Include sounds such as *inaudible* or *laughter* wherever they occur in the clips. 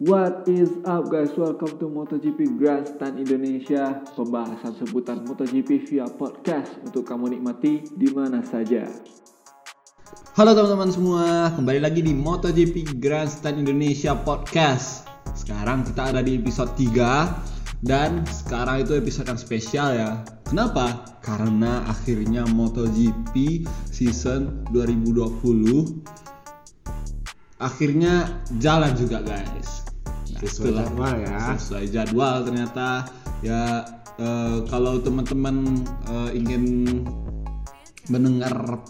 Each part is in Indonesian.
What is up guys? Welcome to MotoGP Grandstand Indonesia. Pembahasan seputar MotoGP via podcast Untuk kamu nikmati di mana saja. Halo teman-teman semua, kembali lagi di MotoGP Grandstand Indonesia Podcast. Sekarang kita ada di episode 3 Dan sekarang itu episode yang spesial ya. Kenapa? Karena akhirnya MotoGP season 2020 Akhirnya jalan juga guys Sesuai jadwal ya. Sesuai jadwal ternyata. Ya eh, kalau teman-teman eh, ingin mendengar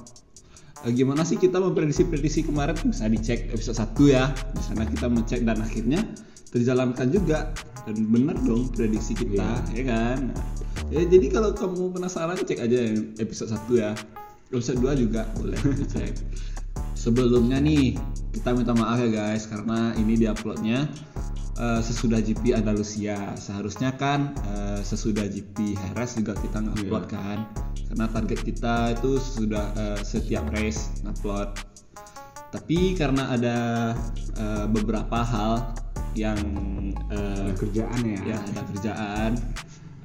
Eh, gimana sih kita memprediksi-prediksi kemarin bisa dicek episode 1 ya. Di sana kita mengecek dan akhirnya terjalankan juga. Dan benar dong prediksi kita ya kan? Nah, ya jadi kalau kamu penasaran cek aja episode 1 ya. Episode 2 juga boleh dicek. *laughs* Sebelumnya nih kita minta maaf ya guys karena ini diuploadnya eh, sesudah GP Andalusia seharusnya kan eh, sesudah GP Heres juga kita ngupload kan. Karena target kita itu sudah eh, setiap race ngupload tapi karena ada eh, beberapa hal yang eh, Ada kerjaan ya. ya ada kerjaan.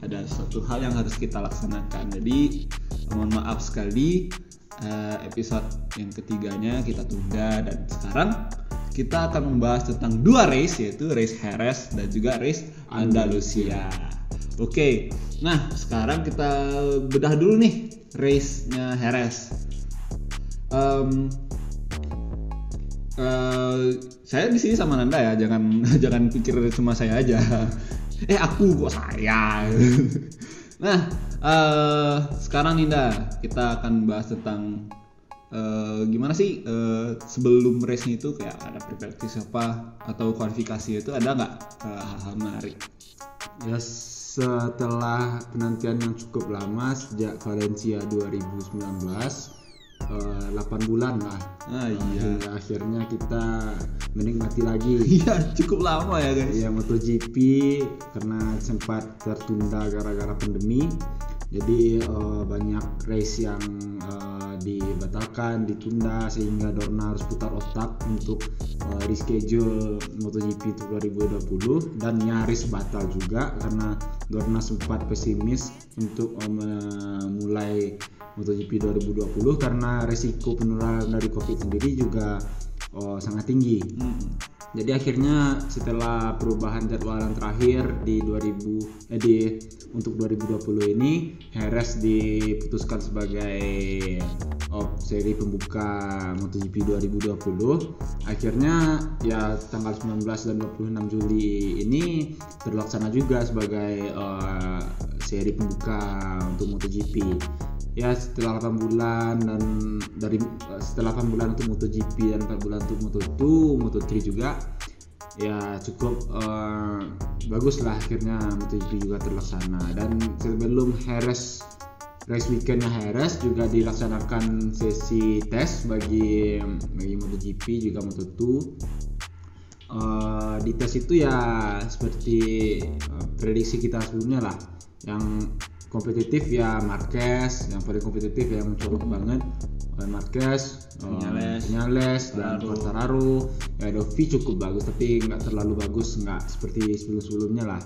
Ada suatu hal yang harus kita laksanakan. Jadi mohon maaf sekali eh, episode yang ketiganya kita tunda. Dan sekarang kita akan membahas tentang dua race yaitu race Jerez dan juga race Andalusia oke nah sekarang kita bedah dulu nih race-nya Jerez Em, eh, saya di sini sama Nanda ya, jangan *laughs* jangan pikir cuma saya aja. *laughs* Eh aku kok saya. *laughs* nah, eh, sekarang Ninda kita akan bahas tentang eh, gimana sih eh, sebelum race itu kayak ada preparation apa atau kualifikasi itu ada nggak eh, hal-hal menarik? Ya setelah penantian yang cukup lama sejak Valencia 2019 eh, 8 bulan lah. Ah iya, Hingga akhirnya kita menikmati lagi *laughs* iya cukup lama ya guys. ya MotoGP karena sempat tertunda gara-gara pandemi. Jadi eh, banyak race yang eh, dibatalkan, ditunda sehingga Dorna harus putar otak untuk eh, reschedule MotoGP untuk 2020 dan nyaris batal juga karena Dorna sempat pesimis untuk eh, memulai MotoGP 2020 karena resiko penularan dari COVID sendiri juga eh, sangat tinggi. Hmm. Jadi akhirnya setelah perubahan jadwal yang terakhir di 2000 eh, di untuk 2020 ini Heres diputuskan sebagai op seri pembuka MotoGP 2020. Akhirnya ya tanggal 19 dan 26 Juli ini terlaksana juga sebagai eh, seri pembuka untuk MotoGP ya setelah 8 bulan dan dari eh, setelah 8 bulan untuk MotoGP dan 4 bulan untuk Moto2, Moto3 juga ya cukup eh, bagus lah akhirnya MotoGP juga terlaksana. Dan sebelum Heres race weekendnya Heres juga dilaksanakan sesi tes bagi bagi MotoGP juga Moto2 Eh, di tes itu ya seperti eh, prediksi kita sebelumnya lah yang kompetitif ya Marquez yang paling kompetitif ya, yang mencolok banget. Oleh Marquez eh, Viñales dan Quartararo. Ya Dovi cukup bagus tapi nggak terlalu bagus nggak seperti sebelum-sebelumnya lah.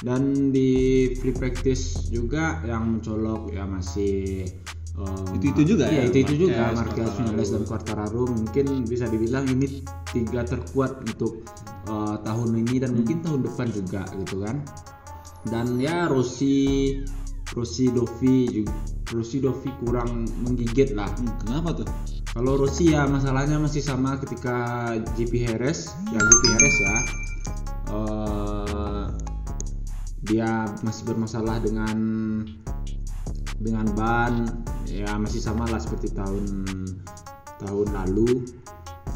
Dan di free practice juga yang mencolok ya masih eh, Itu-itu juga iya, ya, itu itu juga Marquez. Viñales dan Quartararo. Mungkin bisa dibilang ini tiga terkuat untuk eh, tahun ini dan mungkin tahun depan juga gitu kan. Dan ya Rossi Rossi Dovi juga Rossi Dovi kurang menggigit lah. Hmm, kenapa tuh? kalau Rossi ya masalahnya masih sama ketika GP Heres ya GP Heres ya. Eh, dia masih bermasalah dengan dengan ban. Ya masih sama lah seperti tahun tahun lalu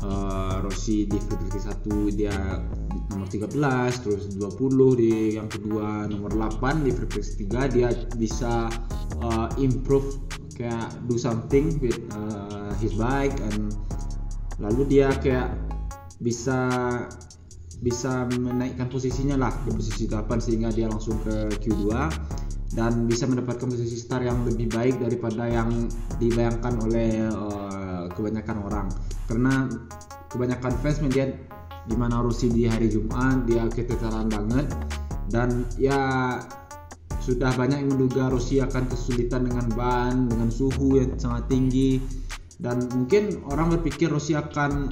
Eh, Rossi di Free satu dia nomor 13 terus 20 di yang kedua nomor 8 di Free 3 dia bisa eh, improve kayak do something with eh, his bike and lalu dia kayak bisa bisa menaikkan posisinya lah ke posisi 8 sehingga dia langsung ke Q2 dan bisa mendapatkan posisi start yang lebih baik daripada yang dibayangkan oleh eh, kebanyakan orang. Karena kebanyakan fans melihat di mana Rossi di hari Jumat dia keteteran banget. Dan ya sudah banyak yang menduga Rossi akan kesulitan dengan ban dengan suhu yang sangat tinggi. Dan mungkin orang berpikir Rossi akan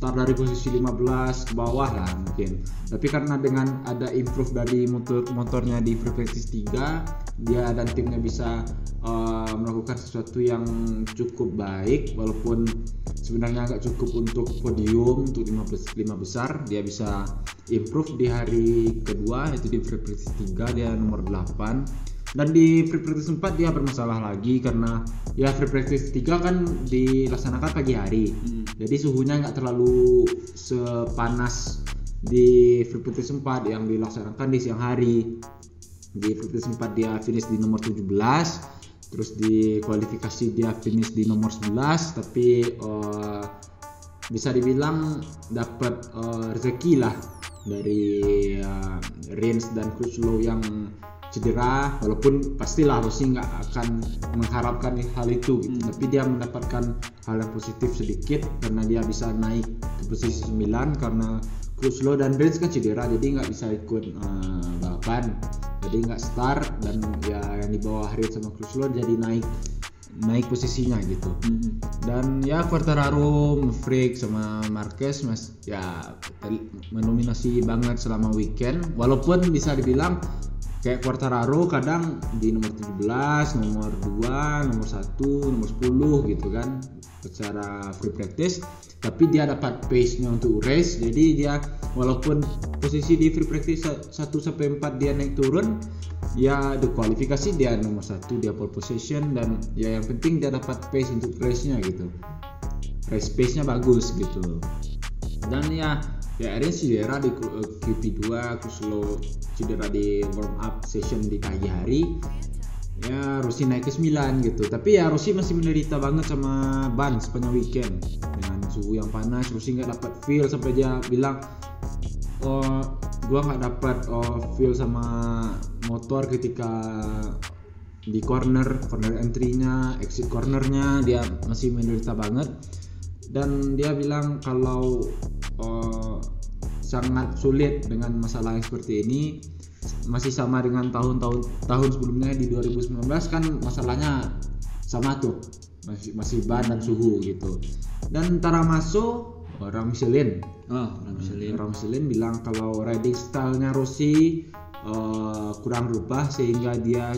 start dari posisi 15 ke bawah lah mungkin. Tapi karena dengan ada improve dari motor motornya di Frequency 3 dia dan timnya bisa uh, melakukan sesuatu yang cukup baik walaupun sebenarnya agak cukup untuk podium untuk 15 lima besar dia bisa improve di hari kedua yaitu di Frequency 3 dia nomor 8 dan di free practice 4 dia bermasalah lagi karena ya free practice 3 kan dilaksanakan pagi hari. Hmm. jadi suhunya nggak terlalu sepanas di free practice 4 yang dilaksanakan di siang hari. Di free practice 4 dia finish di nomor 17 terus di kualifikasi dia finish di nomor 11 tapi uh, bisa dibilang dapat uh, rezeki lah dari uh, Rins dan Crutchlow yang cedera walaupun pastilah Rossi nggak akan mengharapkan hal itu gitu. Hmm. tapi dia mendapatkan hal yang positif sedikit karena dia bisa naik ke posisi 9 karena Kruslo dan Rins kan cedera jadi nggak bisa ikut uh, balapan jadi nggak start dan ya yang di bawah Rins sama Kruslo jadi naik naik posisinya gitu. Hmm. dan ya Quartararo, Freak sama Marquez mas ya mendominasi banget selama weekend. Walaupun bisa dibilang kayak Quartararo kadang di nomor 17, nomor 2, nomor 1, nomor 10 gitu kan secara free practice tapi dia dapat pace-nya untuk race jadi dia walaupun posisi di free practice 1 sampai 4 dia naik turun ya di kualifikasi dia nomor 1 dia pole position dan ya yang penting dia dapat pace untuk race-nya gitu. Race pace-nya bagus gitu. Dan ya ya Erin cedera di QP2 Kuslo cedera di warm up session di pagi hari ya Rossi naik ke 9 gitu. Tapi ya Rossi masih menderita banget sama ban sepanjang weekend. Dengan suhu yang panas Rossi nggak dapat feel sampai dia bilang oh gua nggak dapat oh, feel sama motor ketika di corner corner entry-nya exit cornernya. Dia masih menderita banget. Dan dia bilang kalau uh, sangat sulit dengan masalah yang seperti ini masih sama dengan tahun-tahun tahun sebelumnya di 2019 kan masalahnya sama tuh. Masih masih ban dan suhu gitu. Dan Tara masuk orang Michelin. Oh, orang Michelin. Orang Michelin bilang kalau riding stylenya Rossi uh, kurang rubah sehingga dia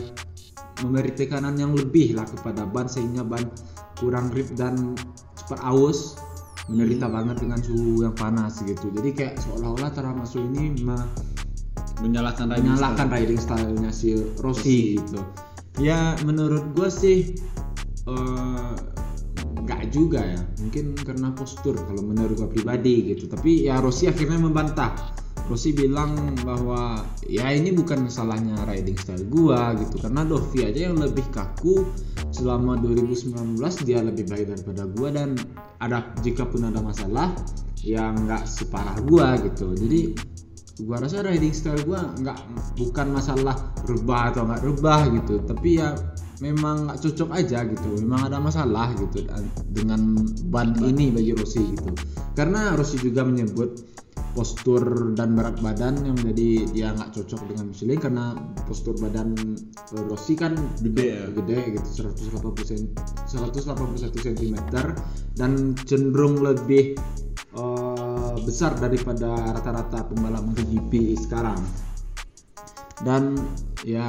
memberi tekanan yang lebih lah kepada ban sehingga ban kurang grip dan cepat aus. Menderita hmm. banget dengan suhu yang panas gitu. Jadi kayak seolah-olah Taramasu ini me menyalahkan riding menyalahkan style. riding stylenya si Rossi. Gitu. Ya menurut gue sih uh, juga ya. Mungkin karena postur kalau menurut gue pribadi gitu. Tapi ya Rossi akhirnya membantah. Rossi bilang bahwa ya ini bukan salahnya riding style gua gitu. Karena Dovi aja yang lebih kaku selama 2019 dia lebih baik daripada gua. Dan ada jika pun ada masalah yang nggak separah gua gitu. Jadi gua rasa riding style gua nggak bukan masalah rebah atau nggak rebah gitu. Tapi ya memang nggak cocok aja gitu. Memang ada masalah gitu dengan ban ini bagi Rossi gitu. Karena Rossi juga menyebut postur dan berat badan yang menjadi dia nggak cocok dengan Michelin karena postur badan Rossi kan gede ya? gede gitu 180 181 cm dan cenderung lebih uh, besar daripada rata-rata pembalap MotoGP sekarang. Dan ya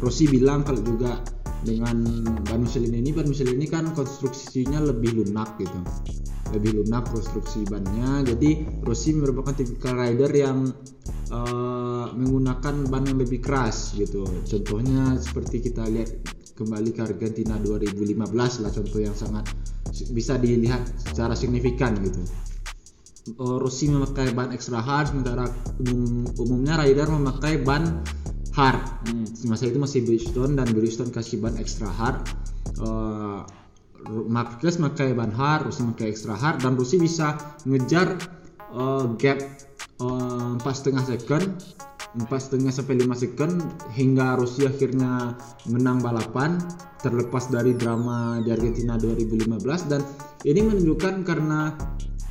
Rossi bilang kalau juga dengan ban Michelin ini ban Michelin ini kan konstruksinya lebih lunak gitu. Lebih lunak konstruksi bannya. Jadi Rossi merupakan tipikal rider yang uh, menggunakan ban yang lebih keras gitu. Contohnya seperti kita lihat kembali ke Argentina 2015 lah contoh yang sangat bisa dilihat secara signifikan gitu Rossi memakai ban extra hard sementara umum, umumnya rider memakai ban hard hmm. masa itu masih Bridgestone dan Bridgestone kasih ban extra hard uh, Marquez pakai ban hard, Rossi pakai extra hard dan Rossi bisa ngejar uh, gap eh, empat setengah second empat setengah sampai lima second hingga Rossi akhirnya menang balapan terlepas dari drama di Argentina 2015 dan ini menunjukkan karena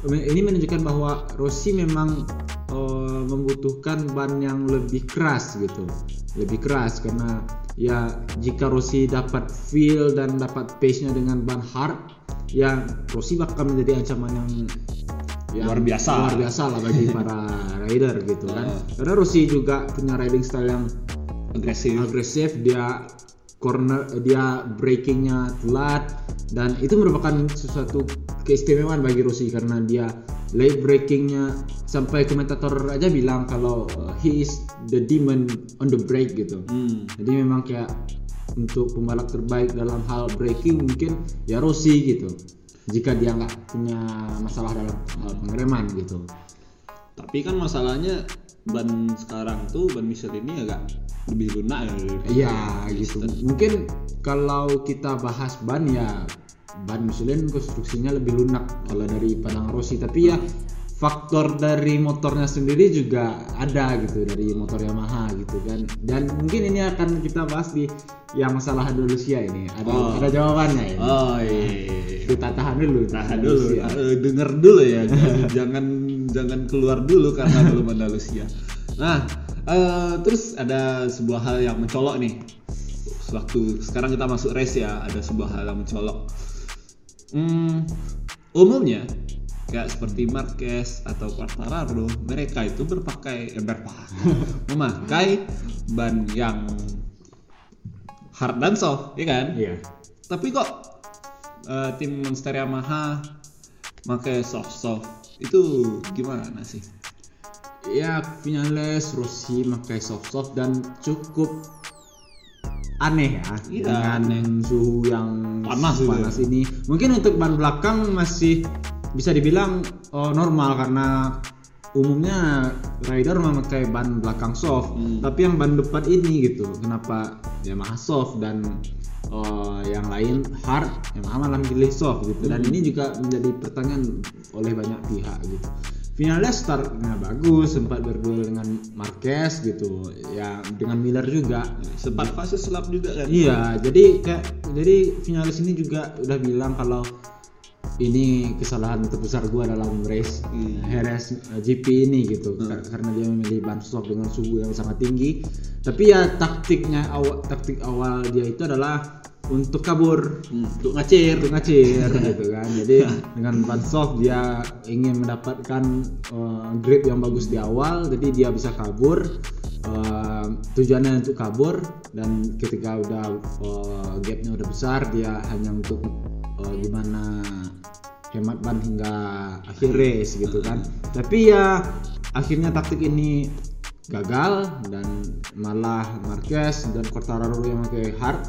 ini menunjukkan bahwa Rossi memang uh, membutuhkan ban yang lebih keras gitu lebih keras karena ya jika Rossi dapat feel dan dapat pace-nya dengan ban hard ya Rossi bakal menjadi ancaman yang yang Luar biasa. luar biasa lah bagi *laughs* para rider gitu kan Uh. karena Rossi juga punya riding style yang agresif agresif dia corner dia breakingnya telat dan itu merupakan sesuatu keistimewaan bagi Rossi karena dia late breakingnya. Sampai komentator aja bilang kalau uh, he is the demon on the break gitu. Hmm. jadi memang kayak untuk pembalap terbaik dalam hal braking mungkin ya Rossi gitu. Jika dia nggak punya masalah dalam hal pengereman gitu. Tapi kan masalahnya ban sekarang tuh ban Michelin ini agak lebih lunak ya. Iya gitu. Mungkin kalau kita bahas ban ya ban Michelin konstruksinya lebih lunak kalau dari pandangan Rossi. Tapi ya faktor dari motornya sendiri juga ada gitu dari motor Yamaha gitu kan. Dan mungkin ini akan kita bahas di yang masalah Andalusia ini. Ada Oh. ada jawabannya ini. Oh iya. Kita tahan dulu. Tahan dulu. Eh, denger dulu ya, jangan *laughs* jangan keluar dulu karena *laughs* belum Andalusia. Nah, eh, terus ada sebuah hal yang mencolok nih. Waktu sekarang kita masuk race ya, ada sebuah hal yang mencolok. Hmm, umumnya kayak seperti Marquez atau Quartararo, mereka itu berpakai eh, berpakai *laughs* memakai ban yang hard dan soft, ya kan? Iya. Tapi kok eh, tim Monster Yamaha pakai soft soft itu gimana sih? Ya Vinales, Rossi pakai soft soft dan cukup aneh ya Iya, dengan aneh. suhu yang Panas gitu. panas ini. Mungkin untuk ban belakang masih bisa dibilang oh, normal karena umumnya rider memakai ban belakang soft, Hmm. tapi yang ban depan ini gitu, kenapa Yamaha soft dan oh, yang lain hard, Yamaha malah pilih soft gitu. Dan ini juga menjadi pertanyaan oleh banyak pihak gitu. Finalnya startnya bagus, sempat berduel dengan Marquez gitu, ya dengan Miller juga. Sempat fase selap juga kan? Iya, jadi kayak jadi finalis ini juga udah bilang kalau ini kesalahan terbesar gua dalam race Hmm. Heres eh, GP ini gitu Kar- karena dia memilih ban soft dengan suhu yang sangat tinggi. Tapi ya taktiknya awal taktik awal dia itu adalah untuk kabur Hmm, Untuk ngacir. untuk ngacir *laughs* gitu kan jadi *laughs* dengan ban soft dia ingin mendapatkan eh, grip yang bagus di awal jadi dia bisa kabur Eh, tujuannya untuk kabur dan ketika udah eh, gapnya udah besar dia hanya untuk eh, gimana hemat ban hingga akhir race gitu kan tapi ya akhirnya taktik ini gagal dan malah Marquez dan Quartararo yang pakai hard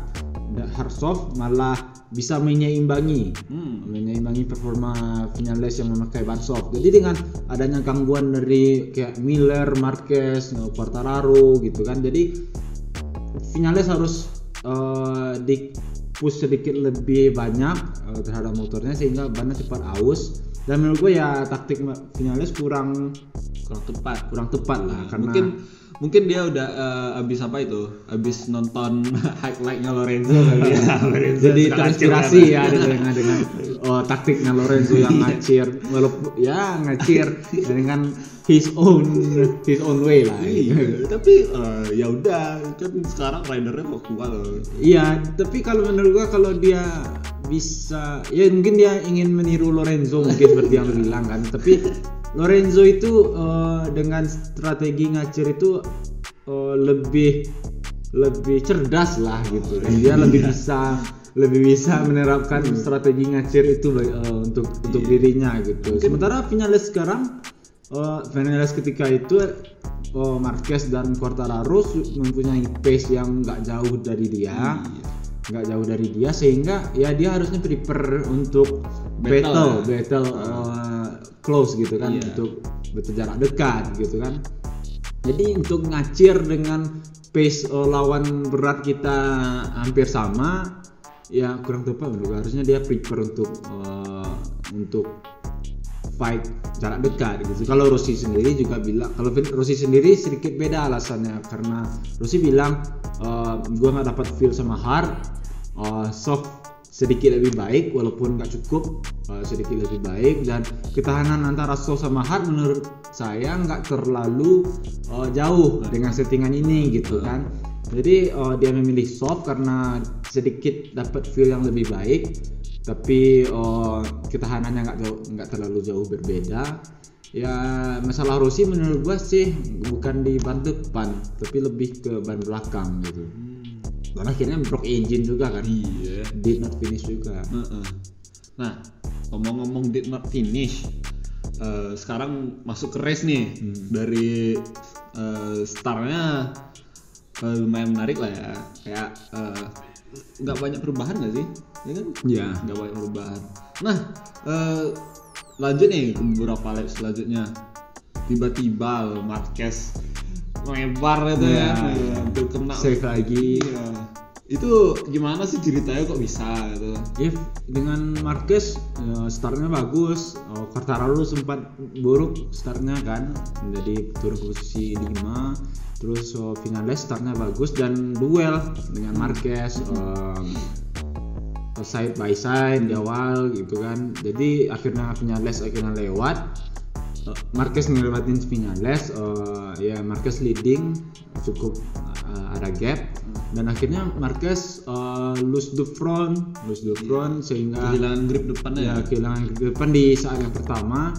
hard soft malah bisa menyeimbangi Hmm. menyeimbangi performa Vinales yang memakai ban soft. Jadi dengan adanya gangguan dari kayak Miller, Marquez, Quartararo gitu kan. Jadi Vinales harus eh, di push sedikit lebih banyak eh, terhadap motornya sehingga bannya cepat aus. Dan menurut gue ya taktik Vinales kurang Kurang tepat. kurang tepat lah karena Mungkin mungkin dia udah eh, abis apa itu? Abis nonton *laughs* highlightnya Lorenzo kali ya. *laughs* Lorenzo jadi terinspirasi ya dengan dengan *laughs* oh, taktiknya Lorenzo yang ngacir walaupun ya ngacir dengan his own his own way lah. Iya, tapi eh, ya udah kan sekarang ridernya kok kuat. Loh. iya tapi kalau menurut gua kalau dia bisa ya mungkin dia ingin meniru Lorenzo mungkin seperti yang lo bilang kan. Tapi Lorenzo itu eh, dengan strategi ngacir itu eh, lebih lebih cerdas lah gitu. Dia lebih bisa lebih bisa menerapkan strategi ngacir itu eh, untuk untuk dirinya gitu. Sementara Vinales sekarang eh, Vinales ketika itu eh, Marquez dan Quartararo mempunyai pace yang nggak jauh dari dia. Nggak jauh dari dia sehingga ya dia harusnya prepare untuk battle Battle, battle, eh, close gitu kan Iya. untuk battle jarak dekat gitu kan. Jadi untuk ngacir dengan pace eh, lawan berat kita hampir sama ya kurang tepat. Menurut harusnya dia prepare untuk eh, untuk fight jarak dekat gitu. Kalau Rossi sendiri juga bilang kalau Rossi sendiri sedikit beda alasannya. Karena Rossi bilang gue nggak dapat feel sama hard, eh, soft sedikit lebih baik walaupun nggak cukup uh, sedikit lebih baik. Dan ketahanan antara soft sama hard menurut saya nggak terlalu uh, jauh dengan settingan ini gitu kan. Jadi uh, dia memilih soft karena sedikit dapat feel yang lebih baik tapi uh, ketahanannya nggak jauh nggak terlalu jauh berbeda. Ya masalah Rossi menurut gua sih bukan di ban depan tapi lebih ke ban belakang gitu. Dan akhirnya broke engine juga kan. Iya. Did not finish juga. Heeh. Nah, ngomong-ngomong did not finish, eh, sekarang masuk ke race nih. Dari eh, startnya eh, lumayan menarik lah ya. Kayak eh, nggak banyak perubahan nggak sih? Ya kan? ya Nggak banyak perubahan. Nah, eh, lanjut nih ke beberapa lap selanjutnya. Tiba-tiba Marquez lebar itu ya, Ya, ya, hampir kena save lagi Iya. Itu gimana sih ceritanya kok bisa gitu? If dengan Marquez ya, startnya bagus, oh, Quartararo sempat buruk startnya kan, menjadi turun ke posisi 5 terus oh, Vinales startnya bagus dan duel dengan Marquez um, side by side di awal gitu kan, jadi akhirnya Vinales akhirnya lewat. Uh, Marquez ngelewatin Vinales, uh, ya Marquez leading cukup uh, ada gap dan akhirnya Marquez uh, lose the front, lose the front sehingga Kehilangan grip depannya ya kehilangan ke depan di saat yang pertama.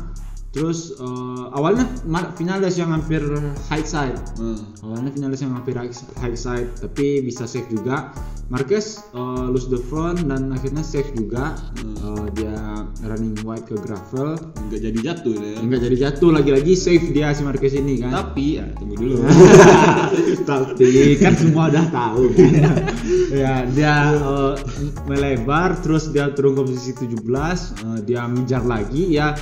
Terus uh, awalnya Vinales yang hampir high side, Hmm. awalnya Vinales yang hampir high side tapi bisa save juga. Marquez uh, lose the front dan akhirnya save juga. Uh, dia running wide ke gravel. nggak jadi jatuh ya. Enggak jadi jatuh lagi-lagi save dia si Marquez ini kan. Tapi ya tunggu dulu. *laughs* tapi kan semua udah tahu kan. *laughs* ya dia uh, melebar terus dia turun ke posisi 17 uh, dia mengejar lagi ya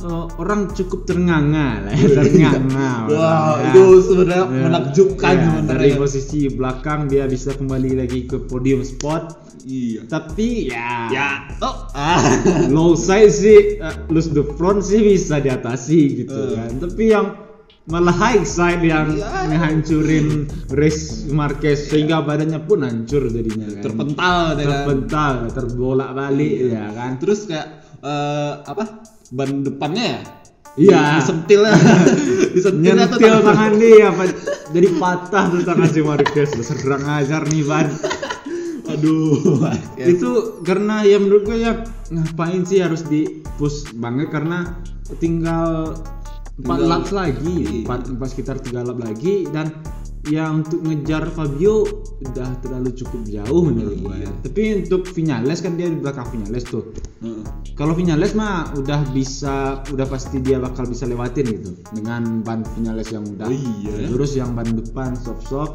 uh, orang cukup ternganga lah ya, ternganga Wah, orang, itu ya. sebenarnya Ya, menakjubkan ya, sebenarnya. dari posisi belakang dia bisa kembali lagi ke podium spot iya. tapi ya, Ya. Oh. Ah. *laughs* low side sih uh, lose the front sih bisa diatasi gitu Eh. kan tapi yang malah high side yang Ya. ngehancurin race Marquez sehingga badannya pun hancur jadinya kan Terpental kan. terpental terbolak balik ya kan Terus kayak eh, apa? Ban depannya ya? Iya. Disentil ya. *laughs* Disentil atau nyentil tangan dia apa jadi patah tuh tangan si Marquez serang ajar nih ban Aduh. Ya. itu karena ya menurut gue ya ngapain sih harus di push banget karena tinggal empat laps lagi Iya. empat empat sekitar tiga lap lagi dan ya untuk ngejar Fabio udah terlalu cukup jauh menurut gue ya. tapi untuk Vinales kan dia di belakang Vinales tuh. Heeh. kalau Vinales mah udah bisa udah pasti dia bakal bisa lewatin gitu. Dengan ban Vinales yang udah. Oh iya. terus yang ban depan soft soft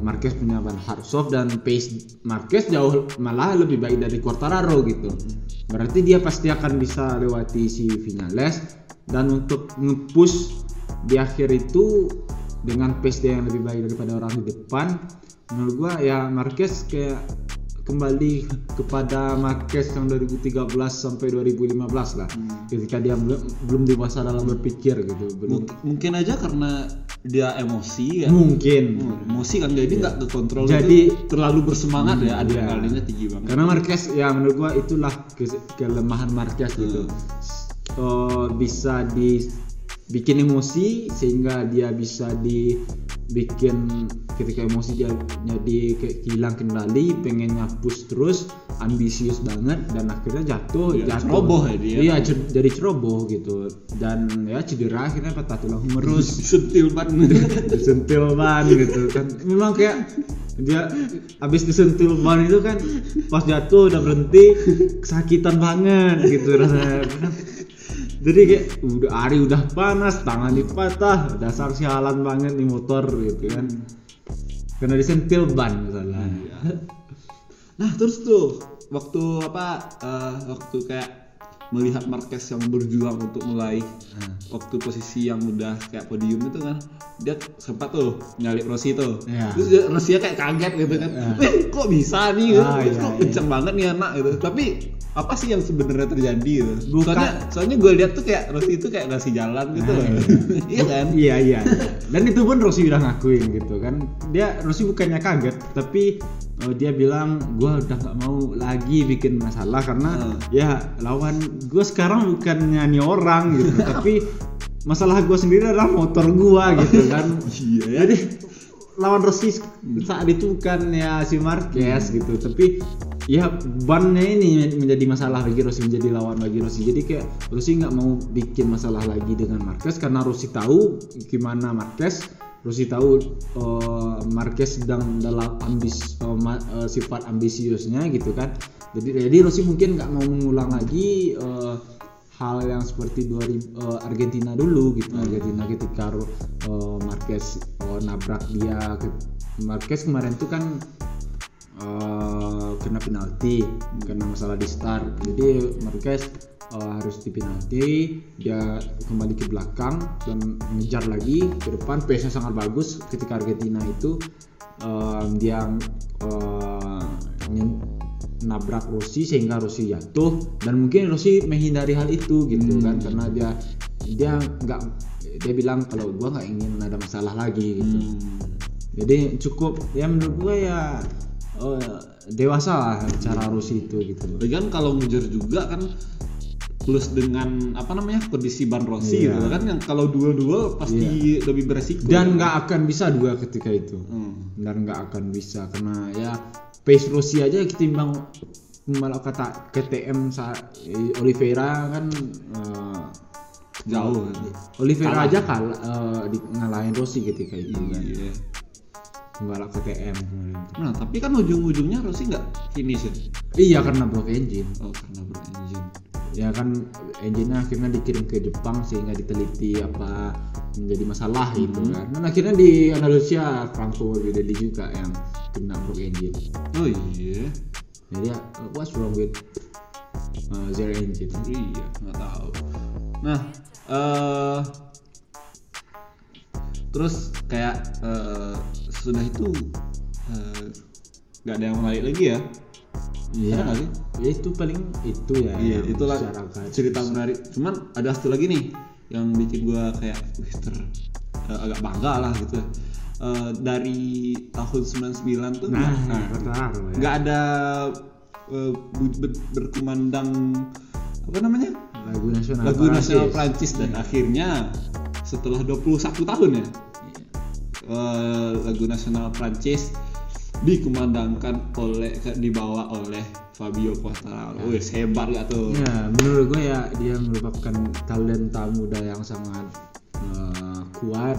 Marquez punya ban hard soft dan pace Marquez jauh malah lebih baik dari Quartararo gitu. Berarti dia pasti akan bisa lewati si Vinales. Dan untuk nge-push di akhir itu dengan pace dia yang lebih baik daripada orang di depan. Menurut gua ya Marquez kayak kembali kepada Marquez yang 2013 sampai 2015 lah. Ketika dia belum belum dewasa dalam berpikir gitu belum. Mung- Mungkin aja karena dia emosi ya. mungkin. Hmm, Emosi kan jadi nggak kekontrol Jadi- itu terlalu bersemangat ya Hmm, adrenalinnya tinggi banget. karena Marquez ya menurut gua itulah ke- kelemahan Marquez gitu. Eh, bisa dibikin emosi sehingga dia bisa dibikin ketika emosi dia jadi hilang kendali pengennya push terus ambisius banget dan akhirnya jatuh Iya, jatuh. ceroboh ya dia. iya cer- jadi ceroboh gitu. Dan ya cedera akhirnya patah tulang humerus *laughs* Disentil ban. *laughs* disentil ban gitu kan. Memang kayak dia habis disentil ban itu kan pas jatuh udah berhenti kesakitan banget gitu rasanya jadi kayak udah hari udah panas tangan dipatah dasar sialan banget nih motor gitu kan. Karena disentil ban misalnya. *laughs* Nah terus tuh waktu apa eh, waktu kayak melihat Marquez yang berjuang untuk mulai waktu posisi yang udah kayak podium itu kan dia sempat tuh nyalip Rossi tuh. Iya. terus dia, Rossi kayak kaget gitu kan. Iya. eh kok bisa nih? Gitu. Ah, kok iya, kenceng banget nih anak gitu. Tapi apa sih yang sebenarnya terjadi? Gitu Bukan- soalnya soalnya gue lihat tuh kayak Rossi itu kayak ngasih jalan gitu Ah, loh iya. *laughs* iya kan? Iya iya. Dan itu pun Rossi bilang ngakuin gitu kan. Dia Rossi bukannya kaget tapi eh, dia bilang gua udah nggak mau lagi bikin masalah karena Hmm. ya lawan gue sekarang bukan nyanyi orang gitu. *laughs* Tapi masalah gue sendiri adalah motor gua gitu kan. Iya. Ya. jadi lawan Rossi saat itu bukan ya si Marquez gitu. Tapi ya bannya ini menjadi masalah bagi Rossi menjadi lawan bagi Rossi. Jadi kayak Rossi nggak mau bikin masalah lagi dengan Marquez karena Rossi tahu gimana Marquez. Rossi tahu eh, Marquez sedang dalam ambis ma- eh, sifat ambisiusnya gitu kan. Jadi jadi Rossi mungkin nggak mau mengulang lagi eh, hal yang seperti 2000 eh, Argentina dulu gitu. Argentina ketika eh, Marquez eh, nabrak dia ke- Marquez kemarin tuh kan eh, kena penalti karena masalah di start. Jadi Marquez eh, harus di penalti dia kembali ke belakang dan mengejar lagi ke depan. Pace-nya sangat bagus ketika Argentina itu eh, dia nyen- nabrak Rossi sehingga Rossi jatuh. Dan mungkin Rossi menghindari hal itu gitu kan karena dia dia nggak dia bilang kalau gua nggak ingin ada masalah lagi gitu. Hmm. jadi cukup ya menurut gua ya eh, dewasa lah cara Rossi itu gitu. Kan kalau ngejar juga kan plus dengan apa namanya kondisi ban Rossi Iya. gitu kan yang kalau dua-dua pasti lebih beresiko dan nggak akan bisa dua ketika itu. Hmm. dan nggak akan bisa karena ya pace Rossi aja ketimbang malah kata KTM saat eh, Oliveira kan eh, jauh Oliveira aja kalah eh, di ngalahin Rossi ketika itu kan Iya. balap KTM kemarin. Nah tapi kan ujung-ujungnya Rossi nggak finish ya? iya karena block engine Oh karena berenjin. Ya kan engine-nya akhirnya dikirim ke Jepang sehingga diteliti apa menjadi masalah gitu kan dan akhirnya di Andalusia Franco Morbidelli juga yang kena block engine Oh iya. jadi ya what's wrong with uh, zero engine Iya nggak tahu. Nah eh terus kayak eh, sudah itu eh, nggak ada yang menarik lagi ya? Ada nggak sih? ya itu paling itu ya Iya, itulah masyarakat. cerita menarik. Cuman ada satu lagi nih yang bikin gua kayak wih ter agak bangga lah gitu. Eh, dari tahun 99 tuh nah, nah, ya. nggak ada ber- berkumandang apa namanya lagu nasional lagu nasional Prancis. Dan akhirnya setelah 21 tahun ya eh, lagu nasional Prancis dikumandangkan oleh dibawa oleh Fabio Quartararo. Wih, hebat gak tuh? Ya, menurut gue ya dia merupakan talenta muda yang sangat eh, kuat.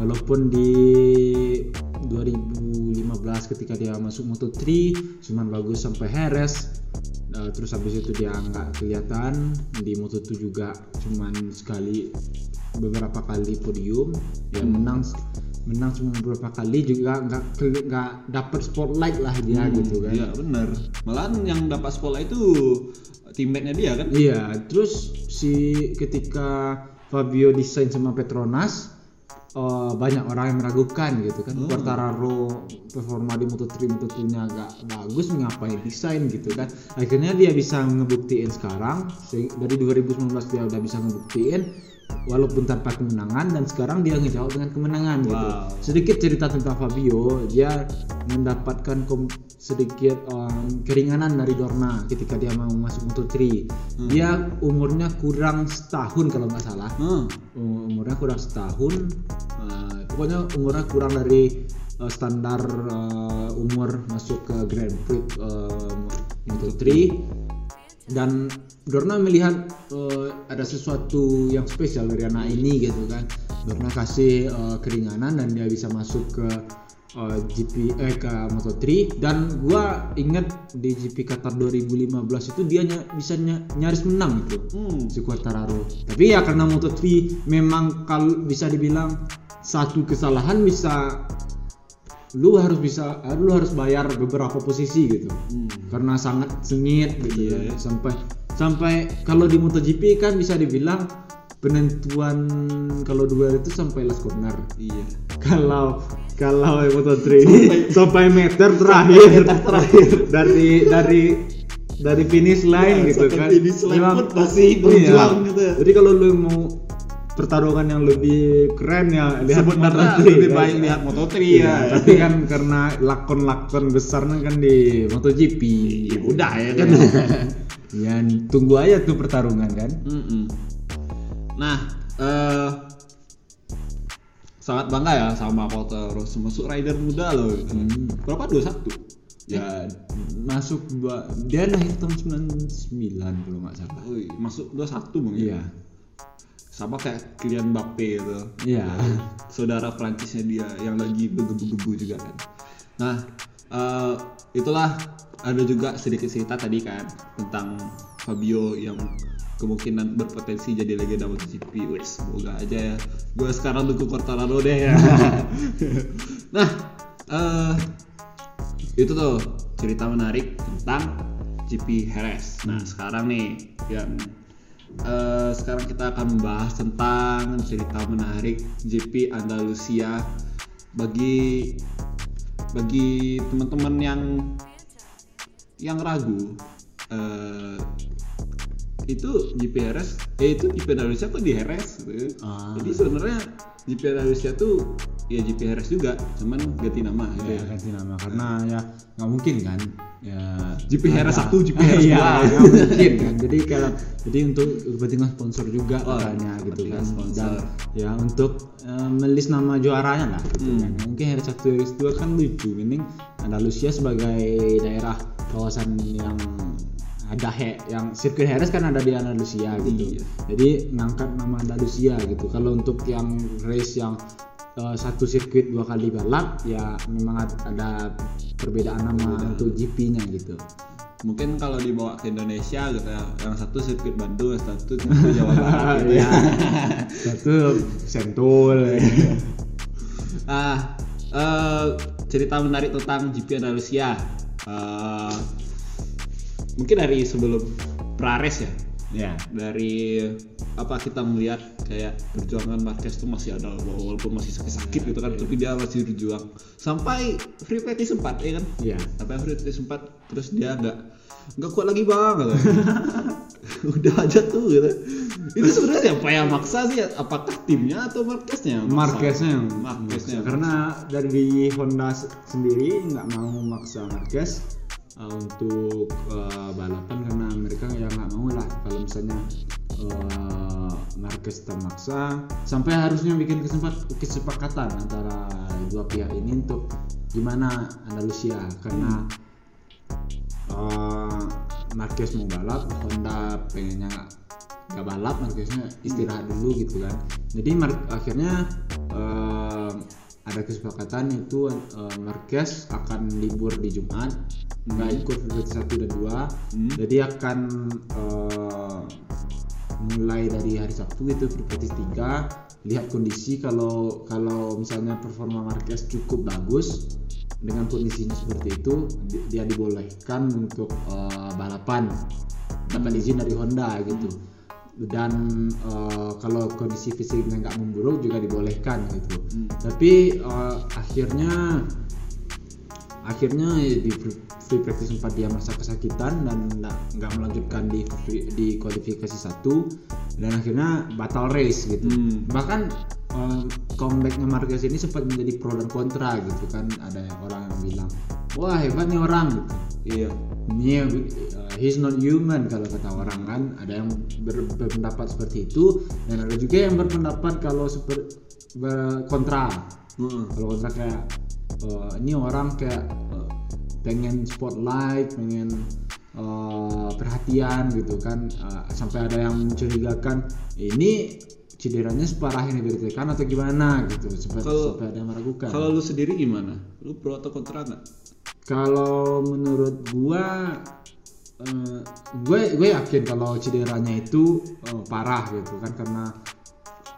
Walaupun di 2015 ketika dia masuk Moto3 cuman bagus sampai Heres. Eh, terus habis itu dia nggak kelihatan di Moto2 juga cuman sekali beberapa kali podium dia menang menang cuma beberapa kali juga nggak nggak dapat spotlight lah dia gitu kan Iya bener. Malahan yang dapat spotlight itu teammate-nya dia kan? Iya, terus si ketika Fabio desain sama Petronas eh, banyak orang yang meragukan gitu kan. Hmm. Quartararo performa di Moto3 Moto2 nya agak bagus ngapain desain gitu kan. Akhirnya dia bisa ngebuktiin sekarang se- dari 2019 dia udah bisa ngebuktiin walaupun tanpa kemenangan dan sekarang dia ngejawab dengan kemenangan gitu. Wow. Sedikit cerita tentang Fabio, dia mendapatkan kom- sedikit um, keringanan dari Dorna ketika dia mau masuk Moto3. Dia umurnya kurang setahun kalau nggak salah. Hmm. Um- Umurnya kurang setahun. Uh, pokoknya umurnya kurang dari uh, standar uh, umur masuk ke Grand Prix uh, Moto3 dan Dorna melihat eh, ada sesuatu yang spesial dari anak ini gitu kan. Dorna kasih eh, keringanan dan dia bisa masuk ke eh, GP eh ke Moto3. Dan gua inget di GP Qatar 2015 itu dia ny- bisa ny- nyaris menang itu. Hmm. si Quartararo. Tapi ya karena Moto3 memang kalau bisa dibilang satu kesalahan bisa lu harus bisa lu harus bayar beberapa posisi gitu Hmm. karena sangat sengit gitu Iya. ya sampai sampai kalau di MotoGP kan bisa dibilang penentuan kalau dua itu sampai last corner Iya. kalau kalau Moto3 sampai, meter terakhir dari dari dari finish line Ya, gitu sampai kan finish line Memang- pun masih Iya. berjuang gitu ya. jadi kalau lu mau pertarungan yang lebih keren ya lihat Sebenarnya Moto3, lebih kan. baik lihat Moto3 Iya, ya. tapi kan karena lakon-lakon besarnya kan di MotoGP Ya udah ya kan. *laughs* ya tunggu aja tuh pertarungan kan Mm-mm. Nah, eh sangat bangga ya sama Quartararo masuk rider muda loh. Hmm. Berapa 21? ya masuk dua dia lahir tahun 99 kalau nggak salah Oh, iya, masuk 21 mungkin. iya Sama kayak Kylian Mbappe itu. iya *laughs* Saudara Prancisnya dia yang lagi bergebu-gebu juga kan. Nah, eh, itulah ada juga sedikit cerita tadi kan tentang Fabio yang kemungkinan berpotensi jadi legenda MotoGP. Wes, semoga aja ya. Gue sekarang dukung Quartararo deh ya. *laughs* nah, eh itu tuh cerita menarik tentang GP Heres. Nah, sekarang nih yang eh, sekarang kita akan membahas tentang cerita menarik GP Andalusia bagi bagi teman-teman yang yang ragu eh, itu GP Heres eh itu GP Andalusia kok di Heres gitu. Ah. jadi sebenarnya GP Andalusia tuh ya GP Heres juga cuman ganti nama gitu ya ya ganti nama karena ya nggak mungkin kan ya GP Heres ada- satu, GP Heres *laughs* iya dua. nggak mungkin kan jadi kalau jadi untuk kepentingan sponsor juga Oh, katanya gitu kan sponsor. dan ya untuk eh, melis nama juaranya lah gitu Hmm. kan mungkin Heres satu Heres dua kan lucu mending Andalusia sebagai daerah kawasan yang ada he, yang sirkuit Heres kan ada di Andalusia gitu. Iya. Jadi ngangkat nama Andalusia gitu. Kalau untuk yang race yang eh, satu sirkuit dua kali balap ya memang ad- ada perbedaan nama untuk GP-nya gitu. mungkin kalau dibawa ke Indonesia gitu ya yang satu sirkuit Bandung yang satu sirkuit *laughs* Jawa Barat gitu ya Iya. Satu Sentul. *laughs* ah eh, cerita menarik tentang GP Andalusia Eh, mungkin dari sebelum Prares ya ya. dari apa kita melihat kayak perjuangan Marquez tuh masih ada walaupun masih sakit-sakit gitu kan tapi dia masih berjuang sampai free practice sempat ya kan Iya. sampai free practice sempat terus dia nggak nggak kuat lagi bang gitu. *laughs* udah aja tuh gitu itu sebenarnya siapa yang maksa sih apakah timnya atau Marqueznya? Marqueznya yang Marqueznya karena dari Honda se- sendiri nggak mau maksa Marquez uh, untuk uh, balapan karena mereka ya nggak mau lah kalau misalnya uh, Marquez termaksa. Sampai harusnya bikin kesempat kesepakatan antara dua pihak ini untuk gimana Andalusia. Karena uh, Marquez mau balap Honda pengennya nggak- balap Marqueznya istirahat dulu gitu kan. Jadi akhirnya uh, ada kesepakatan itu uh, Marquez akan libur di Jumat nggak ikut Liberty satu dan dua. Hmm. jadi akan uh, mulai dari hari Sabtu itu Liberty 3 lihat kondisi kalau kalau misalnya performa Marquez cukup bagus dengan kondisinya seperti itu di- dia dibolehkan untuk uh, balapan. Dapat izin dari Honda gitu dan uh, kalau kondisi fisiknya nggak memburuk juga dibolehkan gitu Hmm. tapi uh, akhirnya akhirnya ya di free free practice sempat dia merasa kesakitan dan nggak melanjutkan di di kualifikasi satu. Dan akhirnya batal race gitu. Hmm. bahkan um, comebacknya Marquez ini sempat menjadi pro dan kontra gitu kan. Ada orang yang bilang wah hebat nih orang. Gitu iya ini uh, he's not human kalau kata orang kan. Ada yang ber- berpendapat seperti itu. Dan ada juga yang berpendapat kalau seperti kontra. Heeh. kalau kontra kayak uh, ini orang kayak uh, pengen spotlight pengen uh, perhatian gitu kan. Uh, sampai ada yang mencurigakan ini cederanya separah yang diberitakan atau gimana? Gitu sampai, Kalau- sampai ada yang meragukan. kalau lu sendiri gimana? Lu pro atau kontra nggak? Kalau menurut gua eh, gue gue yakin kalau cederanya itu eh, parah gitu kan karena